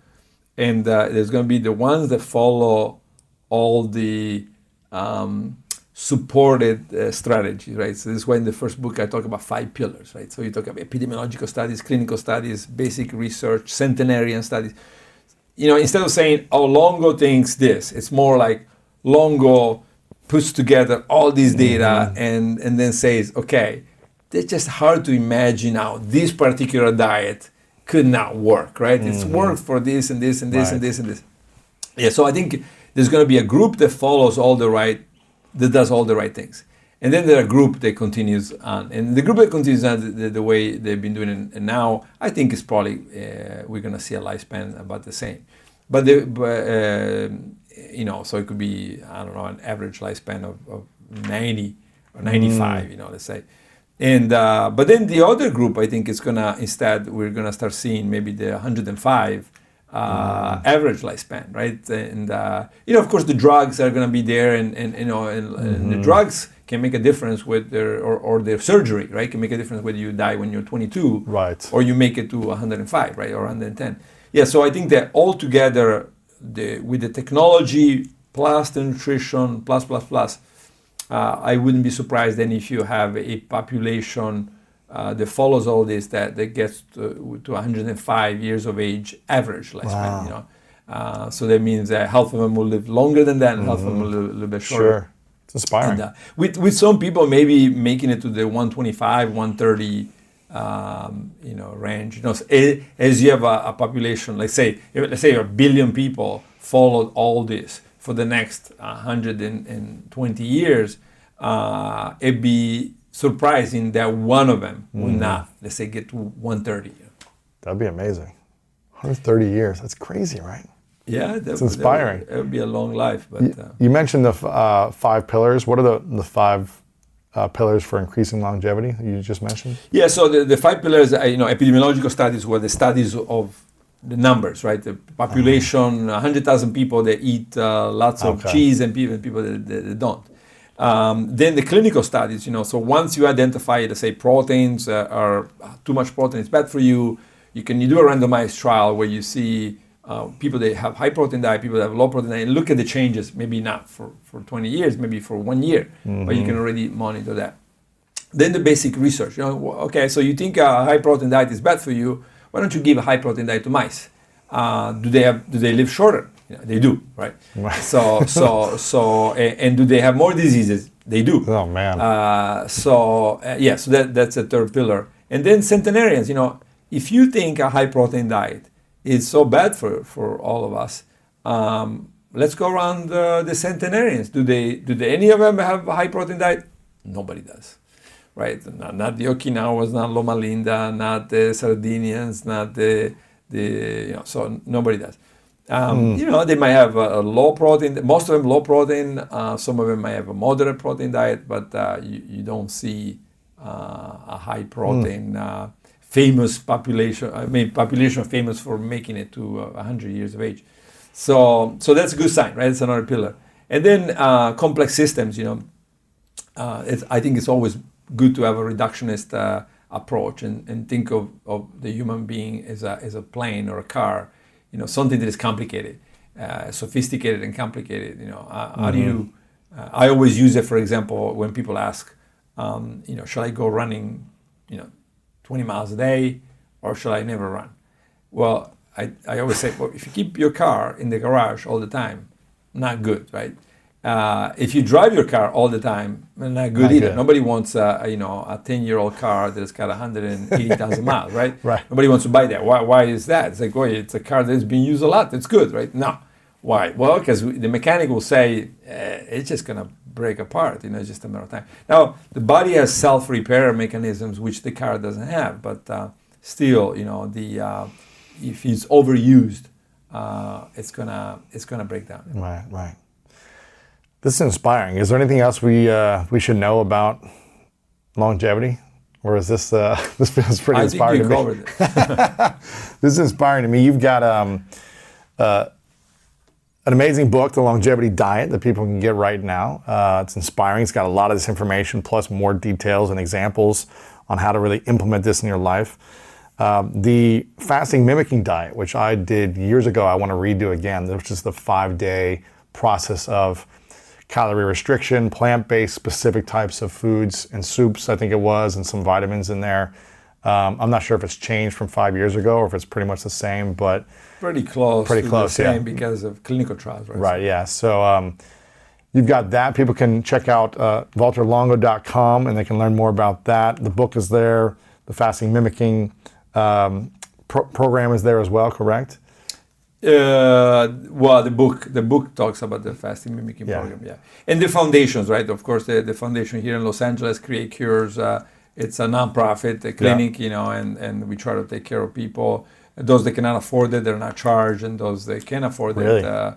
and uh, there's going to be the ones that follow all the um, supported uh, strategies, right? So this is why in the first book I talk about five pillars, right? So you talk about epidemiological studies, clinical studies, basic research, centenarian studies you know, instead of saying, oh, Longo thinks this, it's more like Longo puts together all these data mm-hmm. and, and then says, okay, it's just hard to imagine how this particular diet could not work, right? Mm-hmm. It's worked for this and this and this right. and this and this. Yeah, so I think there's going to be a group that follows all the right, that does all the right things. And then there are a group that continues on. And the group that continues on the, the way they've been doing it now, I think is probably, uh, we're going to see a lifespan about the same. But, the, but uh, you know, so it could be, I don't know, an average lifespan of, of 90 or 95, mm. you know, let's say. And uh, but then the other group, I think, is gonna instead we're gonna start seeing maybe the 105 uh, mm. average lifespan, right? And uh, you know, of course, the drugs are gonna be there, and, and you know, and, mm-hmm. and the mm-hmm. drugs can make a difference with their or, or their surgery, right? Can make a difference whether you die when you're 22, right, or you make it to 105, right, or 110. Yeah, so I think that all together, the, with the technology plus the nutrition plus plus plus, uh, I wouldn't be surprised then if you have a population uh, that follows all this that, that gets to, to 105 years of age average lifespan. Wow. You know, uh, so that means that half of them will live longer than that, and mm-hmm. half of them will live a little bit shorter. Sure. It's inspiring. And, uh, with, with some people maybe making it to the 125, 130 um, you know range. You know, as you have a, a, population, let's say let's say a billion people followed all this for the next 120 years, uh, it'd be surprising that one of them will not, let's say, get to 130. That'd be amazing. 130 years. That's crazy, right? Yeah, that, It's inspiring. It would, be a long life, but You, uh, you mentioned the f- uh, five pillars. What are the, the five uh, pillars for increasing longevity you just mentioned? yeah. So the, the five pillars, uh, you know, epidemiological studies were the studies of the numbers, right? The population, 100,000 people that eat uh, lots of Okay. cheese, and people, people that, that, that don't. Um, then the clinical studies, you know, so once you identify, let's say, proteins uh, are too much protein is bad for you, you can you do a randomized trial where you see uh, people that have high protein diet, people that have low protein diet, and look at the changes. Maybe not for, for 20 years, maybe for one year, but you can already monitor that. Then the basic research. You know, okay, so you think a high protein diet is bad for you? Why don't you give a high protein diet to mice? Uh, do they have? Do they live shorter? You know, they do, right? so so so and, and do they have more diseases? They do. Oh, man. Uh, so uh, yeah, so that that's a third pillar. And then centenarians. You know, if you think a high protein diet is so bad for for all of us, um, let's go around uh, the centenarians. Do they do they, any of them have a high protein diet? Nobody does right? Not, not the Okinawas, not Loma Linda, not the Sardinians, not the the you know. So nobody does. Um, You know, they might have a, a low protein. Most of them low protein. Uh, some of them might have a moderate protein diet, but uh, you, you don't see uh, a high protein. Uh, famous population. I mean, population famous for making it to uh, 100 years of age. So, so that's a good sign, right? It's another pillar. And then uh, complex systems. You know, uh, it's, I think it's always good to have a reductionist uh, approach and, and think of, of the human being as a, as a plane or a car, you know, something that is complicated, uh, sophisticated and complicated. You know, uh, how do you? Uh, I always use it, for example, when people ask, um, you know, shall I go running, you know, 20 miles a day, or shall I never run? Well, I, I always say, well, if you keep your car in the garage all the time, not good, right? Uh, if you drive your car all the time, not good Not either. good. Nobody wants a, you know a 10 year old car that's got 180,000 miles, right? Right. Nobody wants to buy that. Why, why is that? It's like, well, it's a car that's been used a lot. It's good, right? No. Why? Well, because the mechanic will say eh, it's just gonna break apart. You know, it's just a matter of time. Now, the body has self repair mechanisms which the car doesn't have, but uh, still, you know, the uh, if it's overused, uh, it's gonna it's gonna break down. Right, right. This is inspiring. Is there anything else we uh, we should know about longevity, or is this uh, this feels pretty I think inspiring you to me? This is inspiring to me. You've got um, uh, an amazing book, The Longevity Diet, that people can get right now. Uh, it's inspiring. It's got a lot of this information, plus more details and examples on how to really implement this in your life. Um, the fasting mimicking diet, which I did years ago, I want to redo again, which is the five day process of calorie restriction, plant based specific types of foods and soups, I think it was, and some vitamins in there. Um, I'm not sure if it's changed from five years ago or if it's pretty much the same, but Pretty close. Pretty close, the yeah. because of clinical trials, right? Right, yeah. So um, you've got that. People can check out uh, valterlongo.com and they can learn more about that. The book is there. The fasting mimicking um, pro- program is there as well, correct? Uh, well, the book the book talks about the fasting mimicking Yeah. program, yeah, and the foundations, right? Of course, the, the foundation here in Los Angeles, Create Cures, uh, it's a nonprofit a clinic, you know, and, and we try to take care of people. Those that cannot afford it, they're not charged, and those that can afford Really? it, uh,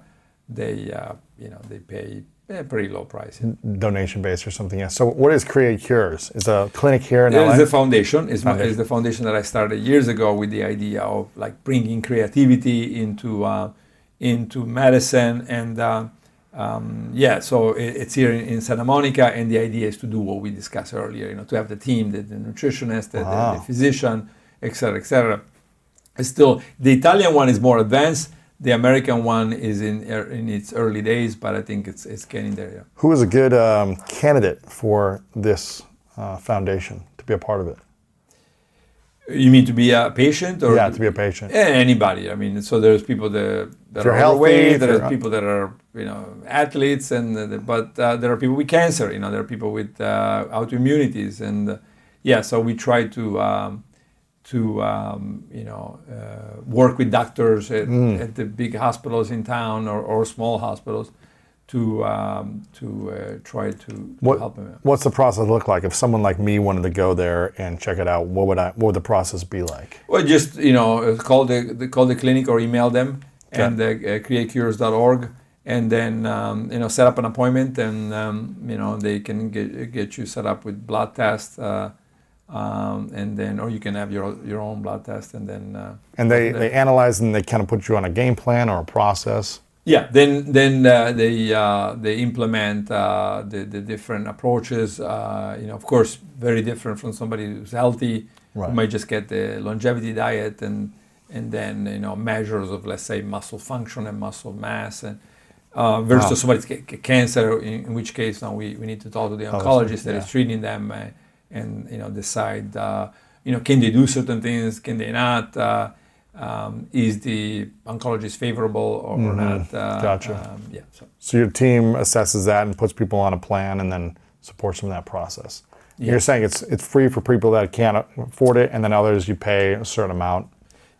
they uh, you know they pay a pretty low price. Donation based or something. Yeah. So what is Create Cures? Is a clinic here in It LA? is the foundation. Is Foundation. is the foundation that I started years ago with the idea of like bringing creativity into uh, into medicine and uh, um, yeah. So it, it's here in, in Santa Monica, and the idea is to do what we discussed earlier. You know, to have the team, the, the nutritionist, the, the, Wow. the physician, etc., cetera, et cetera. Still the Italian one is more advanced. The American one is in er, in its early days, but I think it's it's getting there. Yeah. Who is a good um, candidate for this uh, foundation to be a part of it? You mean to be a patient or Yeah, to be a patient. Anybody. I mean, so there's people that, that you're healthy, overweight. if There's you're- people that are you know athletes, and uh, but uh, there are people with cancer. You know, there are people with uh, autoimmunities, and uh, yeah. So we try to um, to um, you know uh, work with doctors at, Mm. at the big hospitals in town or, or small hospitals to um, to uh, try to, What, help them. out. what's the process look like? If someone like me wanted to go there and check it out, what would I? What would the process be like? Well, just you know, call the, the call the clinic or email them and uh, uh, createcures.org, and then um, you know set up an appointment, and um, you know they can get get you set up with blood test, uh, um, and then or you can have your your own blood test, and then uh, And they, they analyze and they kind of put you on a game plan or a process. yeah, then then uh, they uh, they implement uh, the the different approaches. Uh, you know, of course, very different from somebody who's healthy. Right. Who might just get the longevity diet and and then you know measures of let's say muscle function and muscle mass and. Uh, versus Wow. somebody's ca- ca- cancer, in, in which case now we, we need to talk to the oncologist that yeah. is treating them uh, and you know decide uh, you know can they do certain things, can they not, uh, um, is the oncologist favorable or, or not? Uh, Mm-hmm. Gotcha. Um, yeah. So, So your team assesses that and puts people on a plan and then supports them in that process. You're saying it's it's free for people that can't afford it, and then others you pay a certain amount.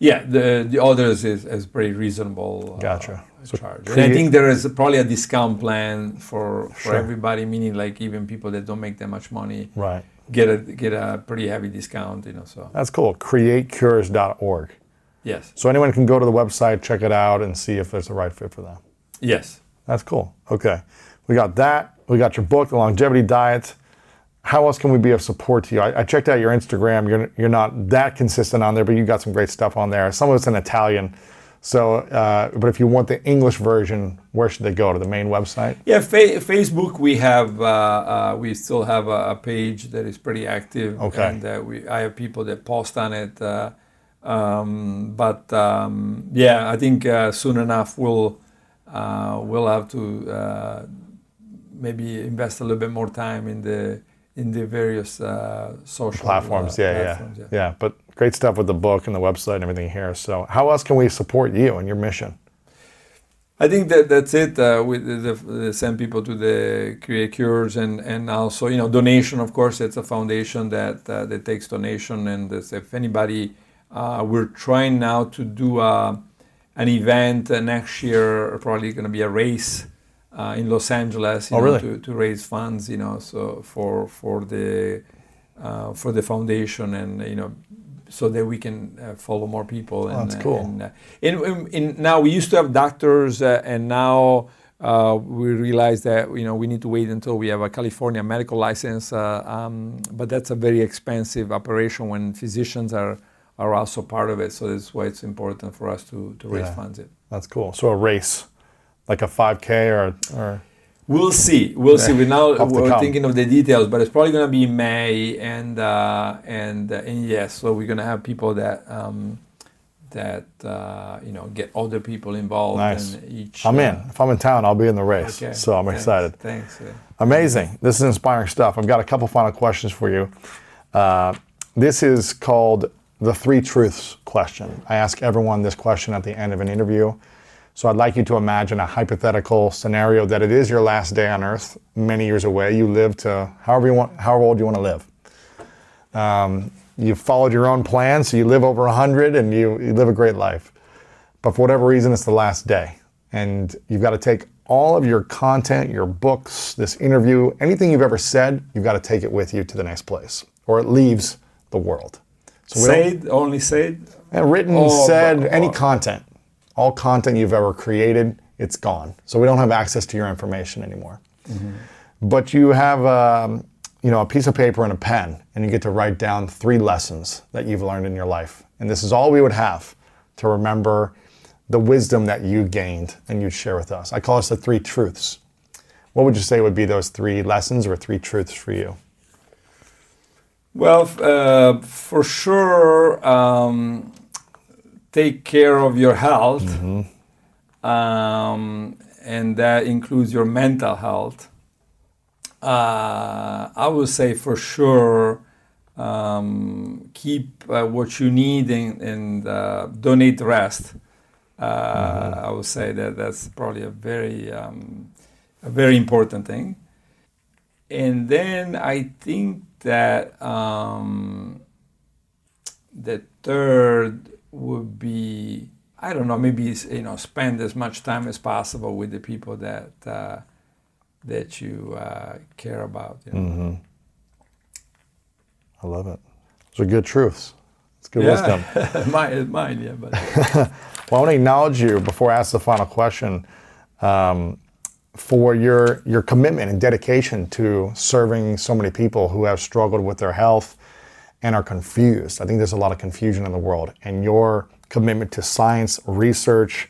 Yeah, the the others is, is pretty reasonable. Uh, Gotcha. So charge. And I think there is probably a discount plan for for Sure. everybody, meaning like even people that don't make that much money Right. get a get a pretty heavy discount. You know, so That's cool. CreateCures.org. yes, So anyone can go to the website, check it out, and see if there's the right fit for them. yes. That's cool. Okay. We got that. We got your book, The Longevity Diet. How else can we be of support to you? I, I checked out your Instagram. You're, you're not that consistent on there, but you got some great stuff on there. Some of it's in Italian. So, uh, but if you want the English version, where should they go? To the main website? Yeah, fa- Facebook. We have uh, uh, we still have a, a page that is pretty active. Okay. And uh, we I have people that post on it. Uh, um, but um, yeah, I think uh, soon enough we'll uh, we'll have to uh, maybe invest a little bit more time in the in the various uh, social Platforms. uh, yeah, platforms, yeah, yeah. But great stuff with the book and the website and everything here. So, how else can we support you and your mission? I think that that's it. Uh, with the, the, send people to the Create Cures and and also you know donation. Of course, it's a foundation that uh, that takes donation. And if anybody, uh, we're trying now to do uh, an event uh, next year. Probably going to be a race uh, in Los Angeles. You Oh, know, really? To, to raise funds. You know, so for for the uh, for the foundation and you know so that we can uh, follow more people. And, that's cool. And, uh, in, in, in, now we used to have doctors, uh, and now uh, we realize that you know we need to wait until we have a California medical license. Uh, um, but that's a very expensive operation when physicians are are also part of it. So that's why it's important for us to to raise Yeah. funds. It. That's cool. So, a race, like a 5K or, or We'll see. We'll see. We're now we're thinking of the details, but it's probably going to be May, and uh, and uh, and yes, so we're going to have people that um, that uh, you know get other people involved. Nice. Each. I'm uh, in. If I'm in town, I'll be in the race. Okay. So I'm Thanks. excited. Thanks. yeah. Amazing. This is inspiring stuff. I've got a couple final questions for you. Uh, this is called the three truths question. I ask everyone this question at the end of an interview. So I'd like you to imagine a hypothetical scenario that it is your last day on earth, many years away. You live to however you want, however old you want to live. Um, you've followed your own plan, so you live over 100 and you, you live a great life. But for whatever reason, it's the last day. And you've got to take all of your content, your books, this interview, anything you've ever said, you've got to take it with you to the next place, or it leaves the world. So Said only said. and written, Oh, said, but- any content, all content you've ever created, it's gone. So we don't have access to your information anymore. But you have, um, you know, a piece of paper and a pen, and you get to write down three lessons that you've learned in your life. And this is all we would have to remember the wisdom that you gained and you'd share with us. I call this the three truths. What would you say would be those three lessons or three truths for you? Well, uh, for sure, um, take care of your health, um, and that includes your mental health. Uh, I would say for sure, um, keep uh, what you need and, and uh, donate the rest. Uh, I would say that that's probably a very, um, a very important thing. And then I think that um, the third would be I don't know maybe you know spend as much time as possible with the people that uh, that you uh, care about. You know? mm-hmm. I love it. Those are good truths. It's good yeah. wisdom. mine, mine, yeah. But well, I want to acknowledge you before I ask the final question um, for your your commitment and dedication to serving so many people who have struggled with their health and are confused. I think there's a lot of confusion in the world, and your commitment to science, research,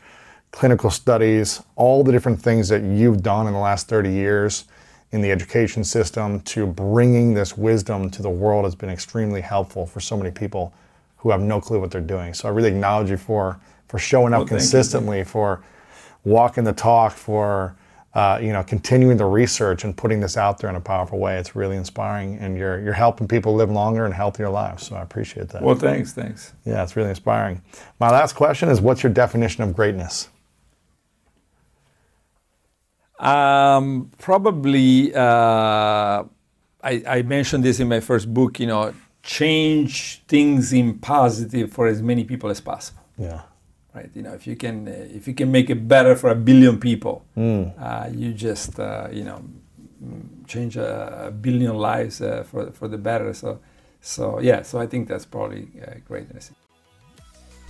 clinical studies, all the different things that you've done in the last 30 years in the education system to bringing this wisdom to the world has been extremely helpful for so many people who have no clue what they're doing. So I really acknowledge you for for showing up well, consistently, you. for walking the talk, for uh, you know, continuing the research and putting this out there in a powerful way. It's really inspiring, and you're you're helping people live longer and healthier lives. So I appreciate that. Well, thanks, thanks. Yeah, it's really inspiring. My last question is, what's your definition of greatness? Um, probably, uh, I, I mentioned this in my first book. You know, change things in positive for as many people as possible. Yeah right? You know, if you can uh, if you can make it better for a billion people, mm. uh, you just uh, you know change a, billion lives uh, for for the better. So so yeah, so I think that's probably uh, greatness.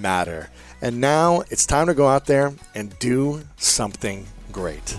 matter. And now it's time to go out there and do something great.